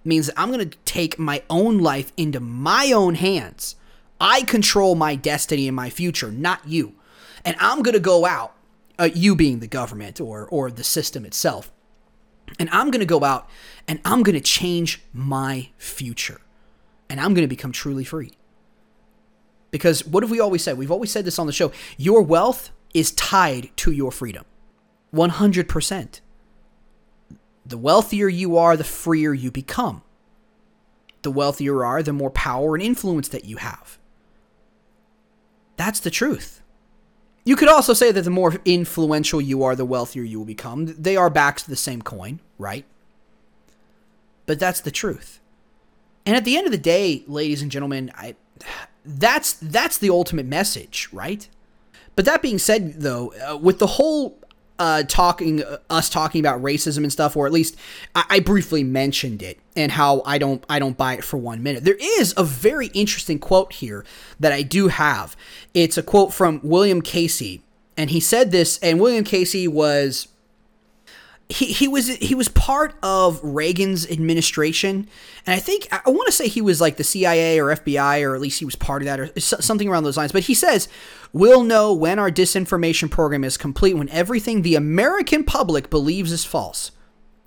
Means I'm going to take my own life into my own hands. I control my destiny and my future, not you. And I'm going to go out, uh, you being the government or, or the system itself, and I'm going to go out and I'm going to change my future. And I'm going to become truly free. Because what have we always said? We've always said this on the show. Your wealth is tied to your freedom. 100%. The wealthier you are, the freer you become. The wealthier you are, the more power and influence that you have. That's the truth. You could also say that the more influential you are, the wealthier you will become. They are backs to the same coin, right? But that's the truth. And at the end of the day, ladies and gentlemen, I that's that's the ultimate message, right? But that being said, though, uh, with the whole uh, talking uh, us talking about racism and stuff, or at least I, I, briefly mentioned it and how I don't I don't buy it for one minute. There is a very interesting quote here that I do have. It's a quote from William Casey, and he said this. And William Casey was he, he was he was part of Reagan's administration, and I think I want to say he was like the CIA or FBI, or at least he was part of that, or something around those lines. But he says, "We'll know when our disinformation program is complete when everything the American public believes is false."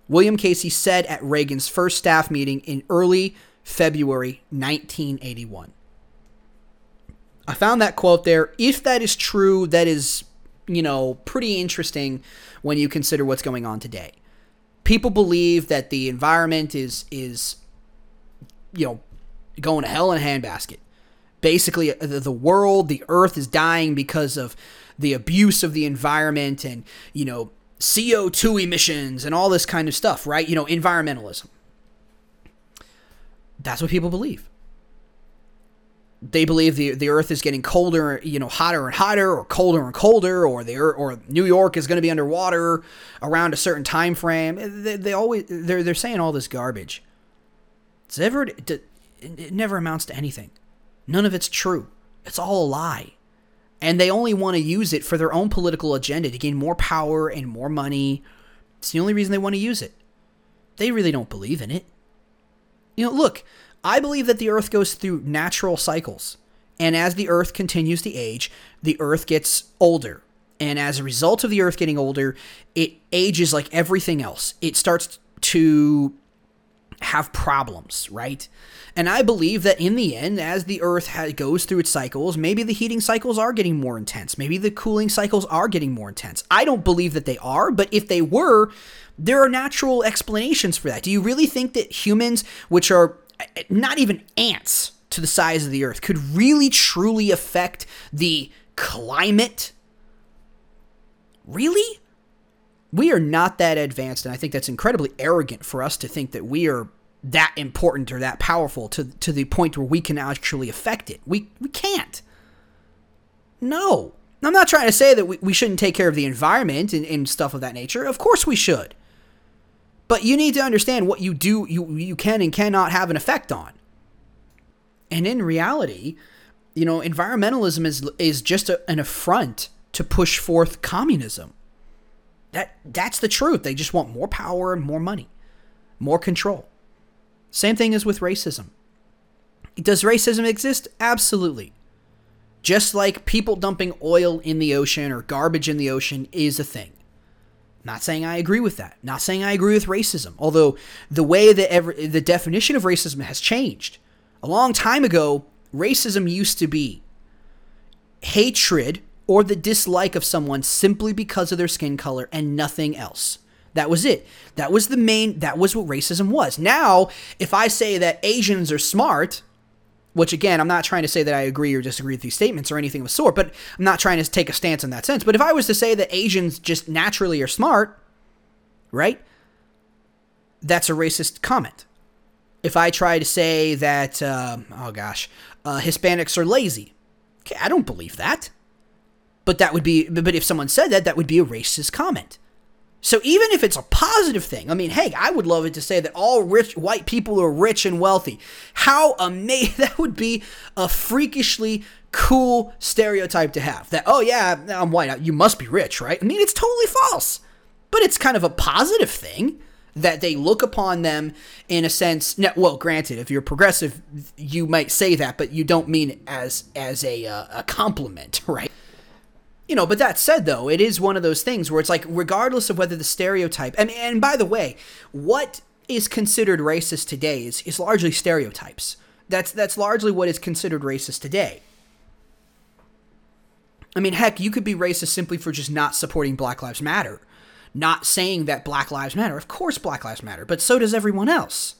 William Casey said at Reagan's first staff meeting in early February 1981. I found that quote there. If that is true, that is you know, pretty interesting when you consider what's going on today. People believe that the environment is is you know going to hell in a handbasket. Basically, uh, the world, the earth is dying because of the abuse of the environment and, you know, CO2 emissions and all this kind of stuff, right? You know, environmentalism. That's what people believe they believe the the Earth is getting colder, you know, hotter and hotter, or colder and colder, or the or New York is going to be underwater around a certain time frame. They, they always they're they're saying all this garbage. It's ever it, it never amounts to anything. None of it's true. It's all a lie, and they only want to use it for their own political agenda to gain more power and more money. It's the only reason they want to use it. They really don't believe in it. You know, look, I believe that the Earth goes through natural cycles. And as the Earth continues to age, the Earth gets older. And as a result of the Earth getting older, it ages like everything else. It starts to have problems, right? And I believe that in the end, as the Earth ha- goes through its cycles, maybe the heating cycles are getting more intense. Maybe the cooling cycles are getting more intense. I don't believe that they are, but if they were, there are natural explanations for that. Do you really think that humans, which are not even ants to the size of the earth could really truly affect the climate? Really? We are not that advanced, and I think that's incredibly arrogant for us to think that we are that important or that powerful to, to the point where we can actually affect it. We, we can't. No. I'm not trying to say that we, we shouldn't take care of the environment and, and stuff of that nature. Of course we should. But you need to understand what you do, you, you can and cannot have an effect on. And in reality, you know, environmentalism is is just a, an affront to push forth communism. That that's the truth. They just want more power and more money, more control. Same thing as with racism. Does racism exist? Absolutely. Just like people dumping oil in the ocean or garbage in the ocean is a thing. Not saying I agree with that. Not saying I agree with racism. Although the way that ever, the definition of racism has changed. A long time ago, racism used to be hatred or the dislike of someone simply because of their skin color and nothing else. That was it. That was the main that was what racism was. Now, if I say that Asians are smart, which again, I'm not trying to say that I agree or disagree with these statements or anything of the sort, but I'm not trying to take a stance in that sense. But if I was to say that Asians just naturally are smart, right? That's a racist comment. If I try to say that, uh, oh gosh, uh, Hispanics are lazy, Okay, I don't believe that. But that would be, but if someone said that, that would be a racist comment. So even if it's a positive thing, I mean, hey, I would love it to say that all rich white people are rich and wealthy. How amazing that would be a freakishly cool stereotype to have. That oh yeah, I'm white, you must be rich, right? I mean, it's totally false. But it's kind of a positive thing that they look upon them in a sense. Well, granted, if you're progressive, you might say that, but you don't mean as as a uh, a compliment, right? You know, but that said, though, it is one of those things where it's like, regardless of whether the stereotype, and, and by the way, what is considered racist today is, is largely stereotypes. That's that's largely what is considered racist today. I mean, heck, you could be racist simply for just not supporting Black Lives Matter, not saying that Black Lives Matter. Of course, Black Lives Matter, but so does everyone else.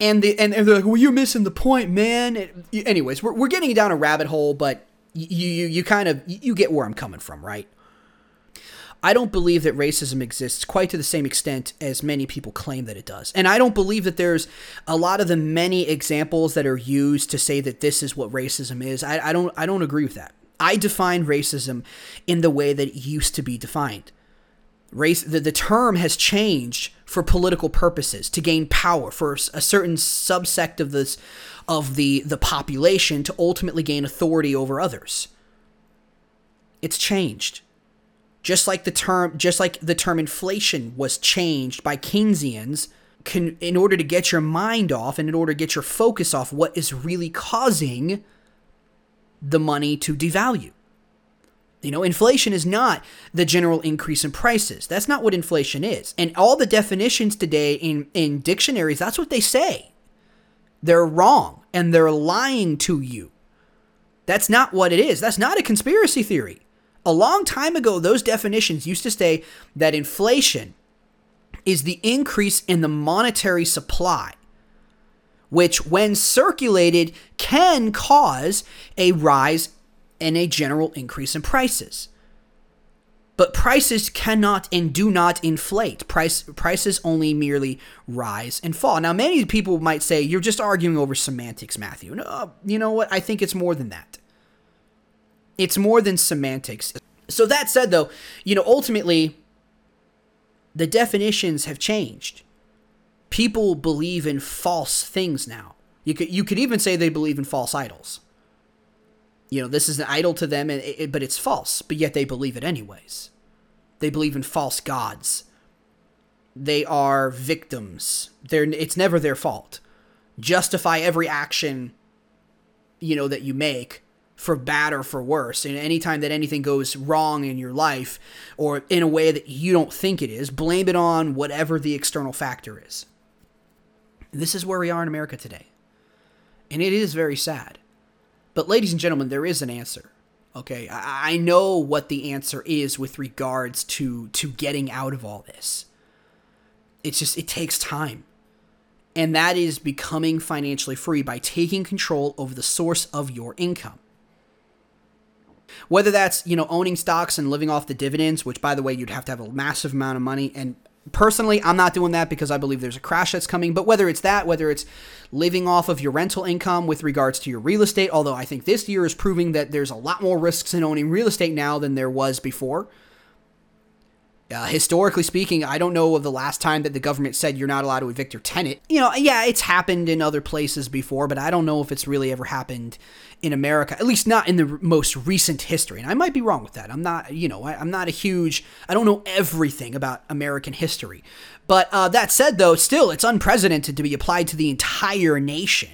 And the and, they're like, well, you're missing the point, man. It, anyways, we're we're getting down a rabbit hole, but you you you kind of you get where I'm coming from, right? I don't believe that racism exists quite to the same extent as many people claim that it does. And I don't believe that there's a lot of the many examples that are used to say that this is what racism is. I, I don't I don't agree with that. I define racism in the way that it used to be defined. Race the, the term has changed for political purposes, to gain power, for a certain subsect of this of the, the population to ultimately gain authority over others. It's changed. Just like the term just like the term inflation was changed by Keynesians can, in order to get your mind off and in order to get your focus off what is really causing the money to devalue. You know, inflation is not the general increase in prices. That's not what inflation is. And all the definitions today in, in dictionaries, that's what they say. They're wrong and they're lying to you. That's not what it is. That's not a conspiracy theory. A long time ago, those definitions used to say that inflation is the increase in the monetary supply, which, when circulated, can cause a rise and a general increase in prices. But prices cannot and do not inflate. Price prices only merely rise and fall. Now, many people might say you're just arguing over semantics, Matthew. No, you know what? I think it's more than that. It's more than semantics. So that said, though, you know, ultimately, the definitions have changed. People believe in false things now. You could you could even say they believe in false idols you know, this is an idol to them, it, but it's false. But yet they believe it anyways. They believe in false gods. They are victims. They're, it's never their fault. Justify every action, you know, that you make for bad or for worse. And anytime that anything goes wrong in your life or in a way that you don't think it is, blame it on whatever the external factor is. This is where we are in America today. And it is very sad. But, ladies and gentlemen, there is an answer. Okay, I, know what the answer is with regards to to getting out of all this. It's just it takes time. And that is becoming financially free by taking control over the source of your income. Whether that's, you know, owning stocks and living off the dividends, which by the way, you'd have to have a massive amount of money and Personally, I'm not doing that because I believe there's a crash that's coming. But whether it's that, whether it's living off of your rental income with regards to your real estate, although I think this year is proving that there's a lot more risks in owning real estate now than there was before. Uh, historically speaking, I don't know of the last time that the government said you're not allowed to evict your tenant. You know, yeah, it's happened in other places before, but I don't know if it's really ever happened in America, at least not in the most recent history. And I might be wrong with that. I'm not, you know, I, am not a huge, I don't know everything about American history. But uh, that said, though, still, it's unprecedented to be applied to the entire nation.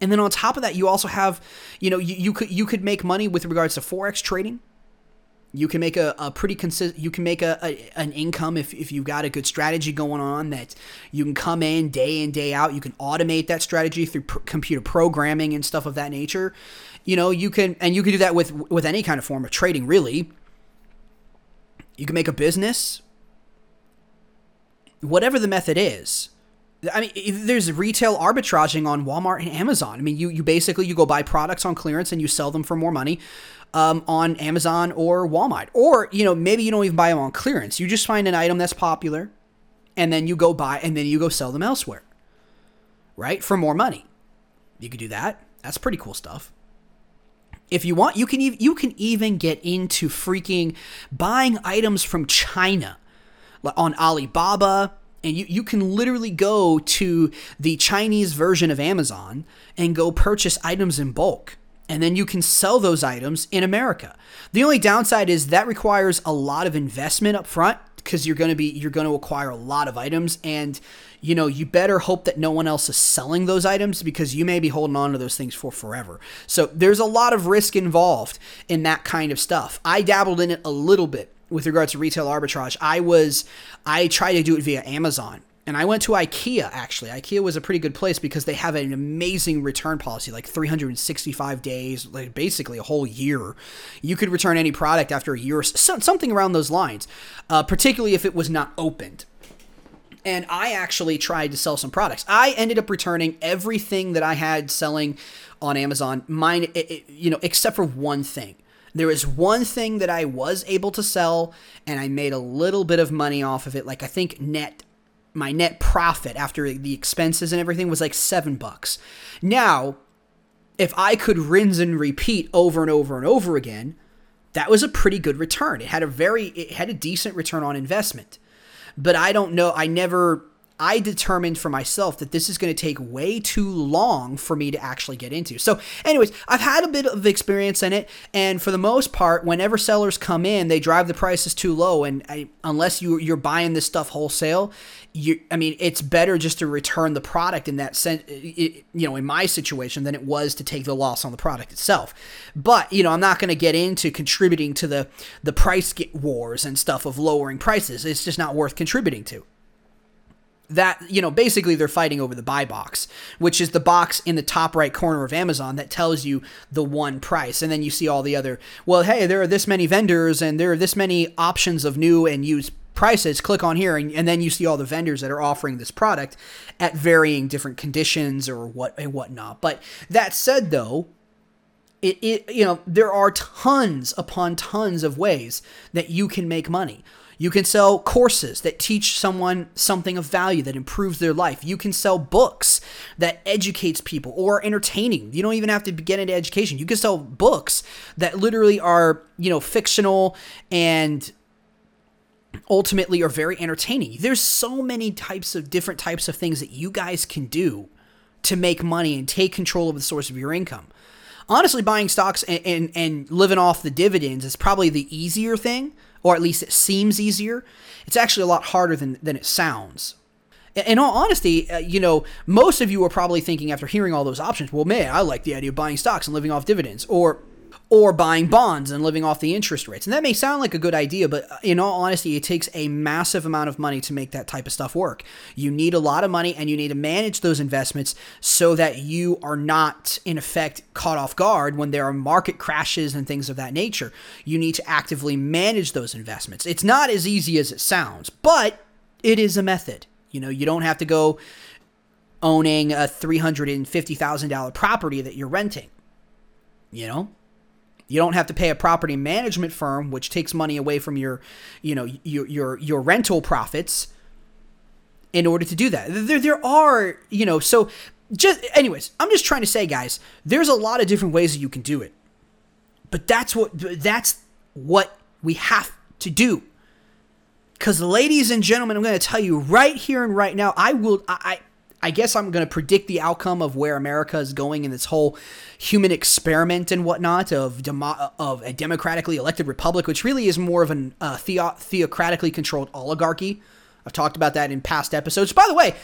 And then on top of that, you also have, you know, you, you could you could make money with regards to forex trading you can make a, a pretty consistent you can make a, a, an income if, if you've got a good strategy going on that you can come in day in day out. You can automate that strategy through pr- computer programming and stuff of that nature. You know you can and you can do that with with any kind of form of trading really. You can make a business. Whatever the method is I mean, there's retail arbitraging on Walmart and Amazon. I mean, you, you basically you go buy products on clearance and you sell them for more money um, on Amazon or Walmart. Or, you know, maybe you don't even buy them on clearance. You just find an item that's popular and then you go buy and then you go sell them elsewhere, right? For more money. You could do that. That's pretty cool stuff. If you want, you can even you can even get into freaking buying items from China on Alibaba and you, you can literally go to the Chinese version of Amazon and go purchase items in bulk. And then you can sell those items in America. The only downside is that requires a lot of investment up front because you're going to be you're going to acquire a lot of items and you know you better hope that no one else is selling those items because you may be holding on to those things for forever so there's a lot of risk involved in that kind of stuff i dabbled in it a little bit with regards to retail arbitrage. I was I tried to do it via Amazon. And I went to IKEA actually. IKEA was a pretty good place because they have an amazing return policy, like 365 days, like basically a whole year. You could return any product after a year, something around those lines, uh, particularly if it was not opened. And I actually tried to sell some products. I ended up returning everything that I had selling on Amazon, mine, it, it, you know, except for one thing. There was one thing that I was able to sell and I made a little bit of money off of it. Like I think net my net profit after the expenses and everything was like 7 bucks. Now, if I could rinse and repeat over and over and over again, that was a pretty good return. It had a very it had a decent return on investment. But I don't know, I never I determined for myself that this is going to take way too long for me to actually get into. So, anyways, I've had a bit of experience in it, and for the most part, whenever sellers come in, they drive the prices too low, and I, unless you you're buying this stuff wholesale, you I mean, it's better just to return the product in that sense. You know, in my situation, than it was to take the loss on the product itself. But you know, I'm not going to get into contributing to the the price wars and stuff of lowering prices. It's just not worth contributing to that you know basically they're fighting over the buy box which is the box in the top right corner of amazon that tells you the one price. And then you see all the other well hey there are this many vendors and there are this many options of new and used prices. Click on here and, and then you see all the vendors that are offering this product at varying different conditions or what and whatnot. But that said though it, it you know there are tons upon tons of ways that you can make money you can sell courses that teach someone something of value that improves their life. You can sell books that educates people or entertaining. You don't even have to get into education. You can sell books that literally are, you know, fictional and ultimately are very entertaining. There's so many types of different types of things that you guys can do to make money and take control of the source of your income. Honestly, buying stocks and, and, and living off the dividends is probably the easier thing or at least it seems easier. It's actually a lot harder than, than it sounds. In all honesty, uh, you know, most of you are probably thinking after hearing all those options, well, man, I like the idea of buying stocks and living off dividends, or or buying bonds and living off the interest rates. And that may sound like a good idea, but uh, in all honesty, it takes a massive amount of money to make that type of stuff work. You need a lot of money and you need to manage those investments so that you are not, in effect, caught off guard when there are market crashes and things of that nature. You need to actively manage those investments. It's not as easy as it sounds, but it is a method. You know, you don't have to go owning a $350,000 property that you're renting. You know, you don't have to pay a property management firm, which takes money away from your, you know, your your your rental profits. In order to do that, there there are you know so just anyways, I'm just trying to say, guys, there's a lot of different ways that you can do it, but that's what that's what we have to do. Because, ladies and gentlemen, I'm going to tell you right here and right now, I will I I guess I'm going to predict the outcome of where America is going in this whole human experiment and whatnot of demo- of a democratically elected republic, which really is more of a uh, theo- theocratically controlled oligarchy. I've talked about that in past episodes. By the way,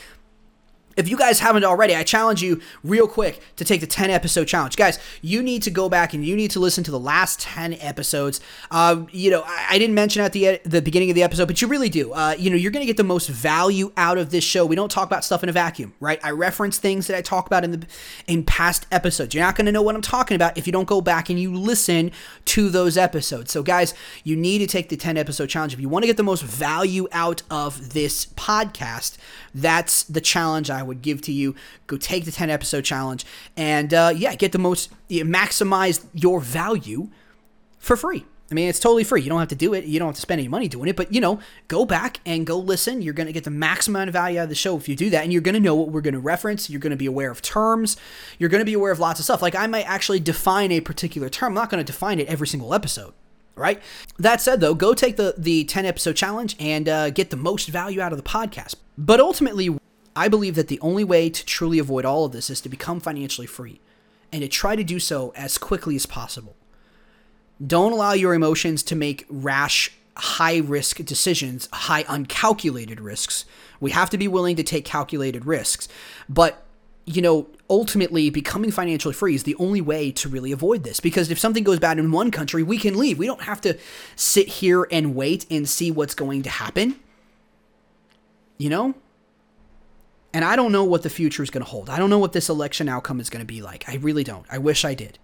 if you guys haven't already, I challenge you real quick to take the 10 episode challenge. Guys, you need to go back and you need to listen to the last 10 episodes. Uh, you know, I, I, didn't mention at the the beginning of the episode, but you really do. Uh, you know, you're going to get the most value out of this show. We don't talk about stuff in a vacuum, right? I reference things that I talk about in the in past episodes. You're not going to know what I'm talking about if you don't go back and you listen to those episodes. So, guys, you need to take the 10 episode challenge. If you want to get the most value out of this podcast, that's the challenge I would give to you. Go take the 10 episode challenge and uh, yeah, get the most, maximize your value for free. I mean, it's totally free. You don't have to do it. You don't have to spend any money doing it. But, you know, go back and go listen. You're going to get the maximum amount of value out of the show if you do that. And you're going to know what we're going to reference. You're going to be aware of terms. You're going to be aware of lots of stuff. Like, I might actually define a particular term. I'm not going to define it every single episode. Right. That said, though, go take the the 10 episode challenge and uh, get the most value out of the podcast. But ultimately, I believe that the only way to truly avoid all of this is to become financially free and to try to do so as quickly as possible. Don't allow your emotions to make rash, high risk decisions, high uncalculated risks. We have to be willing to take calculated risks. But, you know, ultimately becoming financially free is the only way to really avoid this because if something goes bad in one country, we can leave. We don't have to sit here and wait and see what's going to happen. You know? And I don't know what the future is going to hold. I don't know what this election outcome is going to be like. I really don't. I wish I did.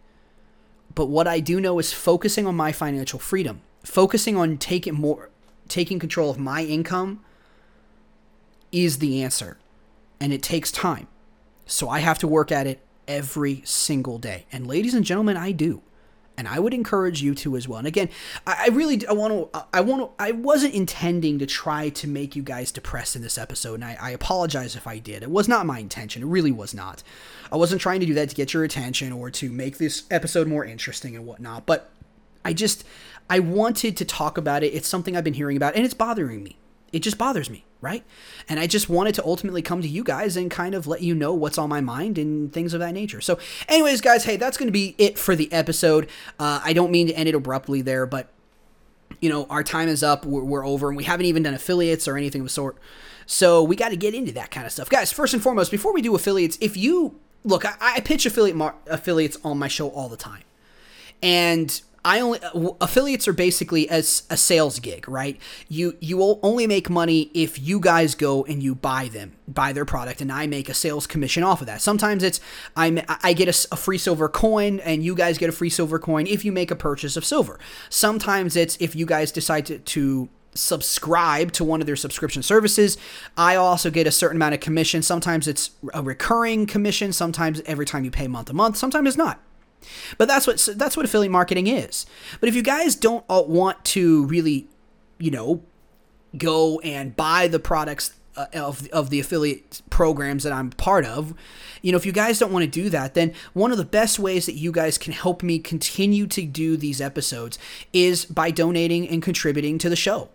But what I do know is focusing on my financial freedom, focusing on taking more taking control of my income is the answer. And it takes time. So I have to work at it every single day. And ladies and gentlemen, I do and I would encourage you to as well. And again, I, really I want to I want to I wasn't intending to try to make you guys depressed in this episode, and I, I apologize if I did. It was not my intention. It really was not. I wasn't trying to do that to get your attention or to make this episode more interesting and whatnot. But I just I wanted to talk about it. It's something I've been hearing about, and it's bothering me. It just bothers me right? And I just wanted to ultimately come to you guys and kind of let you know what's on my mind and things of that nature. So, anyways, guys, hey, that's going to be it for the episode. Uh, I don't mean to end it abruptly there, but you know, our time is up. We're, we're over, and we haven't even done affiliates or anything of the sort. So we got to get into that kind of stuff, guys. First and foremost, before we do affiliates, if you look, I, I pitch affiliate mar- affiliates on my show all the time, and I only uh, affiliates are basically as a sales gig, right? You you will only make money if you guys go and you buy them, buy their product, and I make a sales commission off of that. Sometimes it's I I get a, a free silver coin, and you guys get a free silver coin if you make a purchase of silver. Sometimes it's if you guys decide to, to subscribe to one of their subscription services, I also get a certain amount of commission. Sometimes it's a recurring commission, sometimes every time you pay month to month, sometimes it's not. But that's what that's what affiliate marketing is. But if you guys don't want to really, you know, go and buy the products uh, of, of the affiliate programs that I'm part of, you know, if you guys don't want to do that, then one of the best ways that you guys can help me continue to do these episodes is by donating and contributing to the show.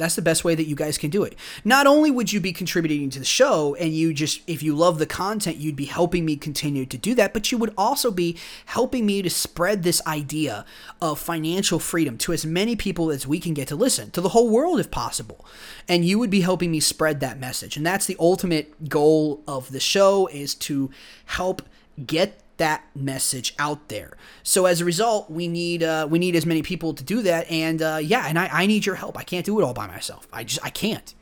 That's the best way that you guys can do it. Not only would you be contributing to the show and you just, if you love the content, you'd be helping me continue to do that, but you would also be helping me to spread this idea of financial freedom to as many people as we can get to listen, to the whole world if possible. And you would be helping me spread that message. And that's the ultimate goal of the show is to help get that message out there. So as a result, we need uh, we need as many people to do that. And uh, yeah, and I, I need your help. I can't do it all by myself. I just I can't.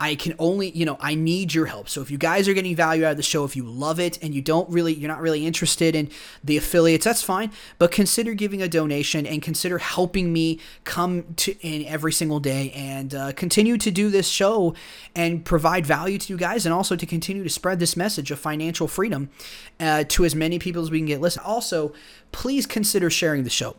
I can only, you know, I need your help. So if you guys are getting value out of the show, if you love it and you don't really, you're not really interested in the affiliates, that's fine. But consider giving a donation and consider helping me come to in every single day and uh, continue to do this show and provide value to you guys and also to continue to spread this message of financial freedom uh, to as many people as we can get listen. Also, please consider sharing the show.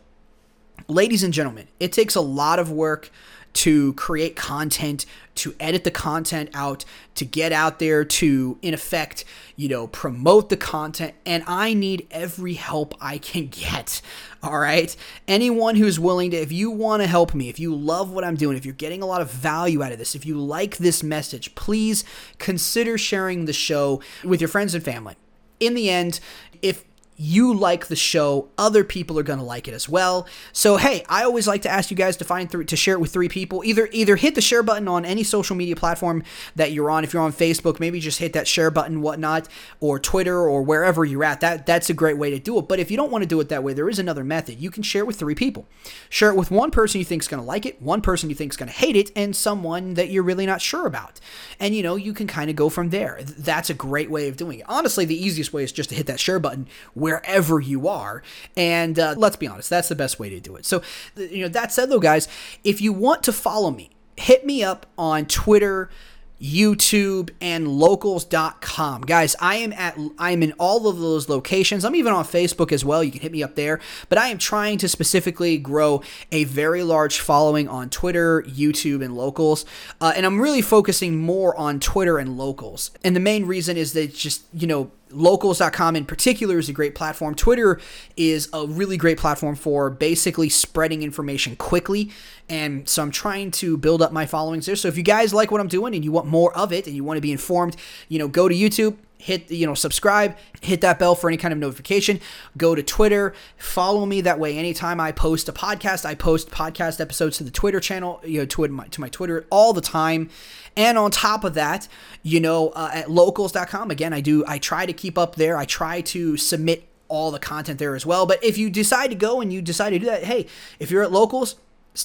Ladies and gentlemen, it takes a lot of work to create content, to edit the content out, to get out there, to, in effect, you know, promote the content. And I need every help I can get. All right. Anyone who's willing to, if you want to help me, if you love what I'm doing, if you're getting a lot of value out of this, if you like this message, please consider sharing the show with your friends and family. In the end, if you like the show, other people are going to like it as well. So hey, I always like to ask you guys to find three, to share it with three people. Either either hit the share button on any social media platform that you're on. If you're on Facebook, maybe just hit that share button, whatnot, or Twitter or wherever you're at. That that's a great way to do it. But if you don't want to do it that way, there is another method. You can share it with three people. Share it with one person you think is going to like it, one person you think is going to hate it, and someone that you're really not sure about. And you know you can kind of go from there. That's a great way of doing it. Honestly, the easiest way is just to hit that share button wherever you are. And uh, let's be honest, that's the best way to do it. So, you know, that said, though, guys, if you want to follow me, hit me up on Twitter. YouTube, and locals.com. Guys, I am at I am in all of those locations. I'm even on Facebook as well. You can hit me up there. But I am trying to specifically grow a very large following on Twitter, YouTube, and locals. Uh, and I'm really focusing more on Twitter and locals. And the main reason is that just, you know, locals.com in particular is a great platform. Twitter is a really great platform for basically spreading information quickly. And so I'm trying to build up my followings there. So if you guys like what I'm doing and you want more of it and you want to be informed, you know, go to YouTube, hit you know subscribe hit that bell for any kind of notification. Go to twitter. Follow me that way. Anytime i post a podcast i post podcast episodes to the twitter channel you know to my, to my twitter all the time. And on top of that you know uh, at locals.com again i do i try to keep up there. I try to submit all the content there as well. But if you decide to go and you decide to do that hey if you're at locals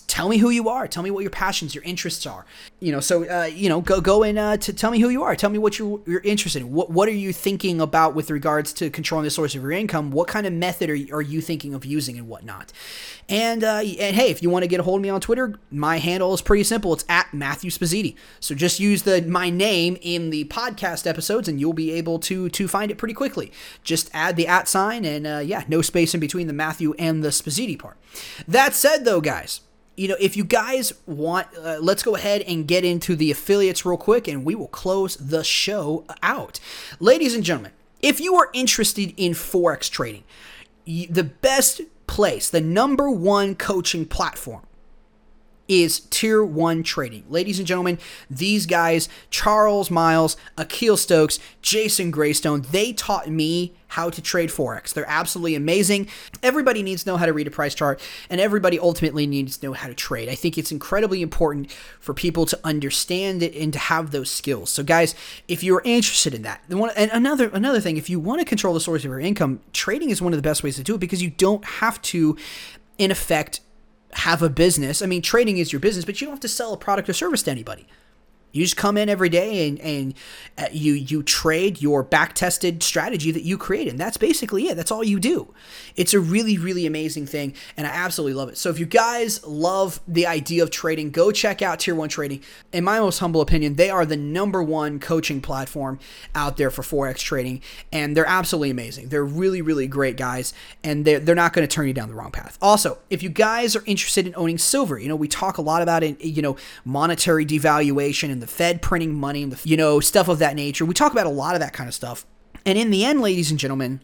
tell me who you are. Tell me what your passions your interests are. You know so uh, you know go go and uh, to tell me who you are. Tell me what you're, you're interested in. What, what are you thinking about with regards to controlling the source of your income? What kind of method are you, are you thinking of using and whatnot? And uh, and hey if you want to get a hold of me on twitter my handle is pretty simple. It's at matthew Spazziti. so just use the my name in the podcast episodes and you'll be able to to find it pretty quickly. Just add the at sign and uh, yeah no space in between the matthew and the Spazziti part. That said though guys you know, if you guys want, uh, let's go ahead and get into the affiliates real quick and we will close the show out. Ladies and gentlemen, if you are interested in Forex trading, the best place, the number one coaching platform is tier one trading. Ladies and gentlemen, these guys, Charles Miles, Akil Stokes, Jason Graystone, they taught me how to trade Forex. They're absolutely amazing. Everybody needs to know how to read a price chart, and everybody ultimately needs to know how to trade. I think it's incredibly important for people to understand it and to have those skills. So, guys, if you're interested in that, and another another thing, if you want to control the source of your income, trading is one of the best ways to do it because you don't have to, in effect, have a business. I mean, trading is your business, but you don't have to sell a product or service to anybody. You just come in every day and, and uh, you you trade your back tested strategy that you create, and that's basically it. That's all you do. It's a really really amazing thing, and I absolutely love it. So if you guys love the idea of trading, go check out Tier One Trading. In my most humble opinion, they are the number one coaching platform out there for forex trading, and they're absolutely amazing. They're really really great guys, and they're they're not going to turn you down the wrong path. Also, if you guys are interested in owning silver, you know we talk a lot about it. You know monetary devaluation and the Fed printing money the, you know, stuff of that nature. We talk about a lot of that kind of stuff. And in the end, ladies and gentlemen,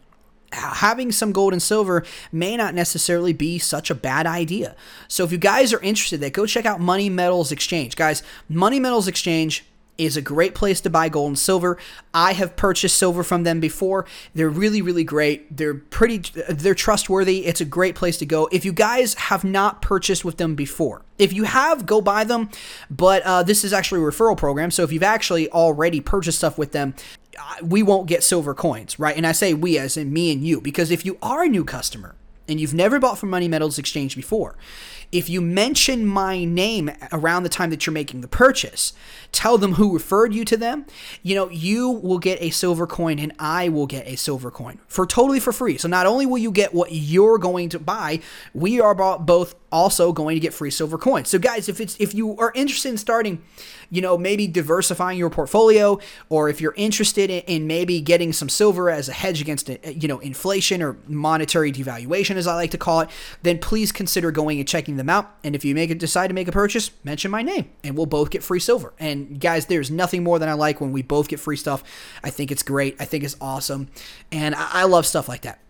having some gold and silver may not necessarily be such a bad idea. So if you guys are interested, that go check out Money Metals Exchange. Guys, Money Metals Exchange is a great place to buy gold and silver. I have purchased silver from them before. They're really, really great. They're pretty, they're trustworthy. It's a great place to go. If you guys have not purchased with them before, if you have, go buy them. But uh, this is actually a referral program. So if you've actually already purchased stuff with them, we won't get silver coins, right? And I say we as in me and you, because if you are a new customer and you've never bought from Money Metals Exchange before, if you mention my name around the time that you're making the purchase, tell them who referred you to them, you know, you will get a silver coin and I will get a silver coin for totally for free. So not only will you get what you're going to buy, we are both also going to get free silver coins. So guys, if it's if you are interested in starting, you know, maybe diversifying your portfolio or if you're interested in, in maybe getting some silver as a hedge against uh, you know, inflation or monetary devaluation as I like to call it, then please consider going and checking them out. And if you make a decide to make a purchase, mention my name and we'll both get free silver. And guys, there's nothing more than I like when we both get free stuff. I think it's great. I think it's awesome. And I, I love stuff like that.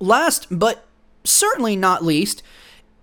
Last but certainly not least,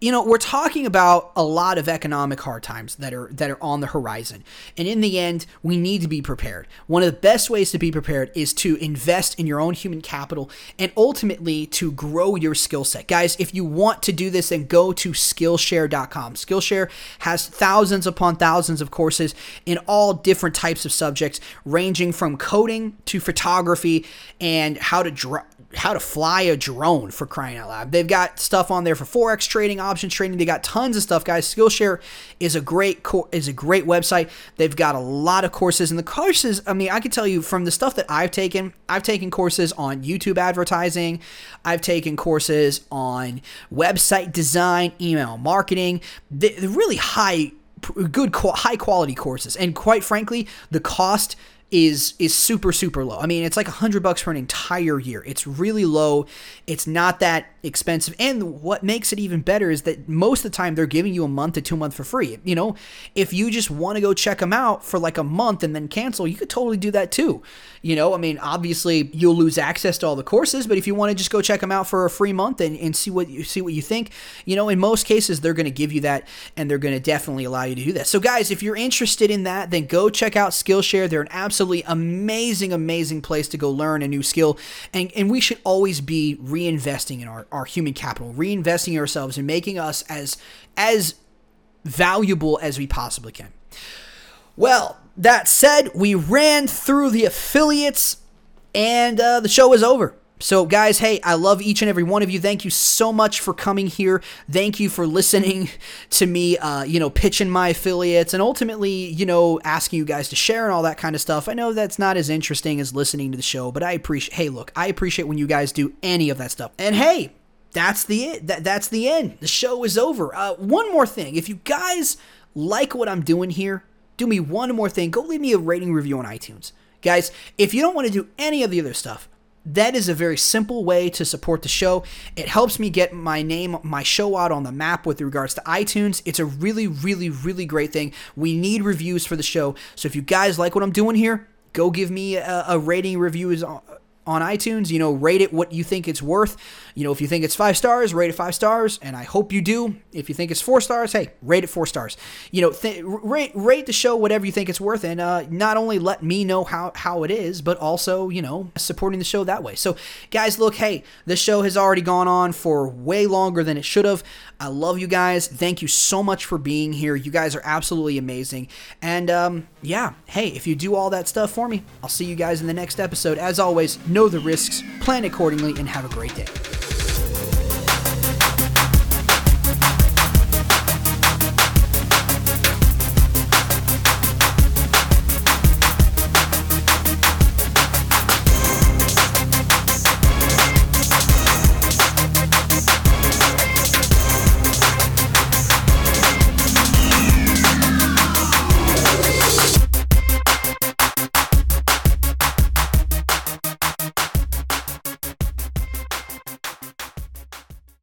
you know we're talking about a lot of economic hard times that are that are on the horizon. And in the end we need to be prepared. One of the best ways to be prepared is to invest in your own human capital and ultimately to grow your skill set. Guys if you want to do this then go to skillshare.com skillshare has thousands upon thousands of courses in all different types of subjects ranging from coding to photography and how to draw how to fly a drone for crying out loud. They've got stuff on there for forex trading, options trading. They got tons of stuff, guys. Skillshare is a great co- is a great website. They've got a lot of courses, and the courses. I mean, I can tell you from the stuff that I've taken. I've taken courses on YouTube advertising. I've taken courses on website design, email marketing. The, really high good high quality courses and quite frankly the cost is is super super low. I mean, it's like a hundred bucks for an entire year. It's really low. It's not that expensive. And what makes it even better is that most of the time they're giving you a month to two months for free. You know, if you just want to go check them out for like a month and then cancel, you could totally do that too. You know, I mean, obviously you'll lose access to all the courses, but if you want to just go check them out for a free month and, and see what you see what you think, you know, in most cases they're going to give you that and they're going to definitely allow you to do that. So guys, if you're interested in that, then go check out Skillshare. They're an absolutely amazing, amazing place to go learn a new skill. And and we should always be reinvesting in our, our human capital, reinvesting in ourselves and making us as as valuable as we possibly can. Well, that said, we ran through the affiliates and uh, the show is over. So, guys, hey, I love each and every one of you. Thank you so much for coming here. Thank you for listening to me, uh, you know, pitching my affiliates and ultimately, you know, asking you guys to share and all that kind of stuff. I know that's not as interesting as listening to the show, but I appreciate, hey, look, I appreciate when you guys do any of that stuff. And hey, that's the it. That, that's the end. The show is over. Uh, one more thing. If you guys like what I'm doing here, do me one more thing. Go leave me a rating review on iTunes. Guys, if you don't want to do any of the other stuff, that is a very simple way to support the show. It helps me get my name, my show out on the map with regards to iTunes. It's a really, really, really great thing. We need reviews for the show. So if you guys like what I'm doing here, go give me a, a rating review on iTunes. You know, rate it what you think it's worth. You know, if you think it's five stars, rate it five stars, and I hope you do. If you think it's four stars, hey, rate it four stars. You know, th- rate rate the show whatever you think it's worth, and uh, not only let me know how how it is, but also you know supporting the show that way. So, guys, look, hey, this show has already gone on for way longer than it should have. I love you guys. Thank you so much for being here. You guys are absolutely amazing. And um, yeah, hey, if you do all that stuff for me, I'll see you guys in the next episode. As always know the risks, plan accordingly, and have a great day.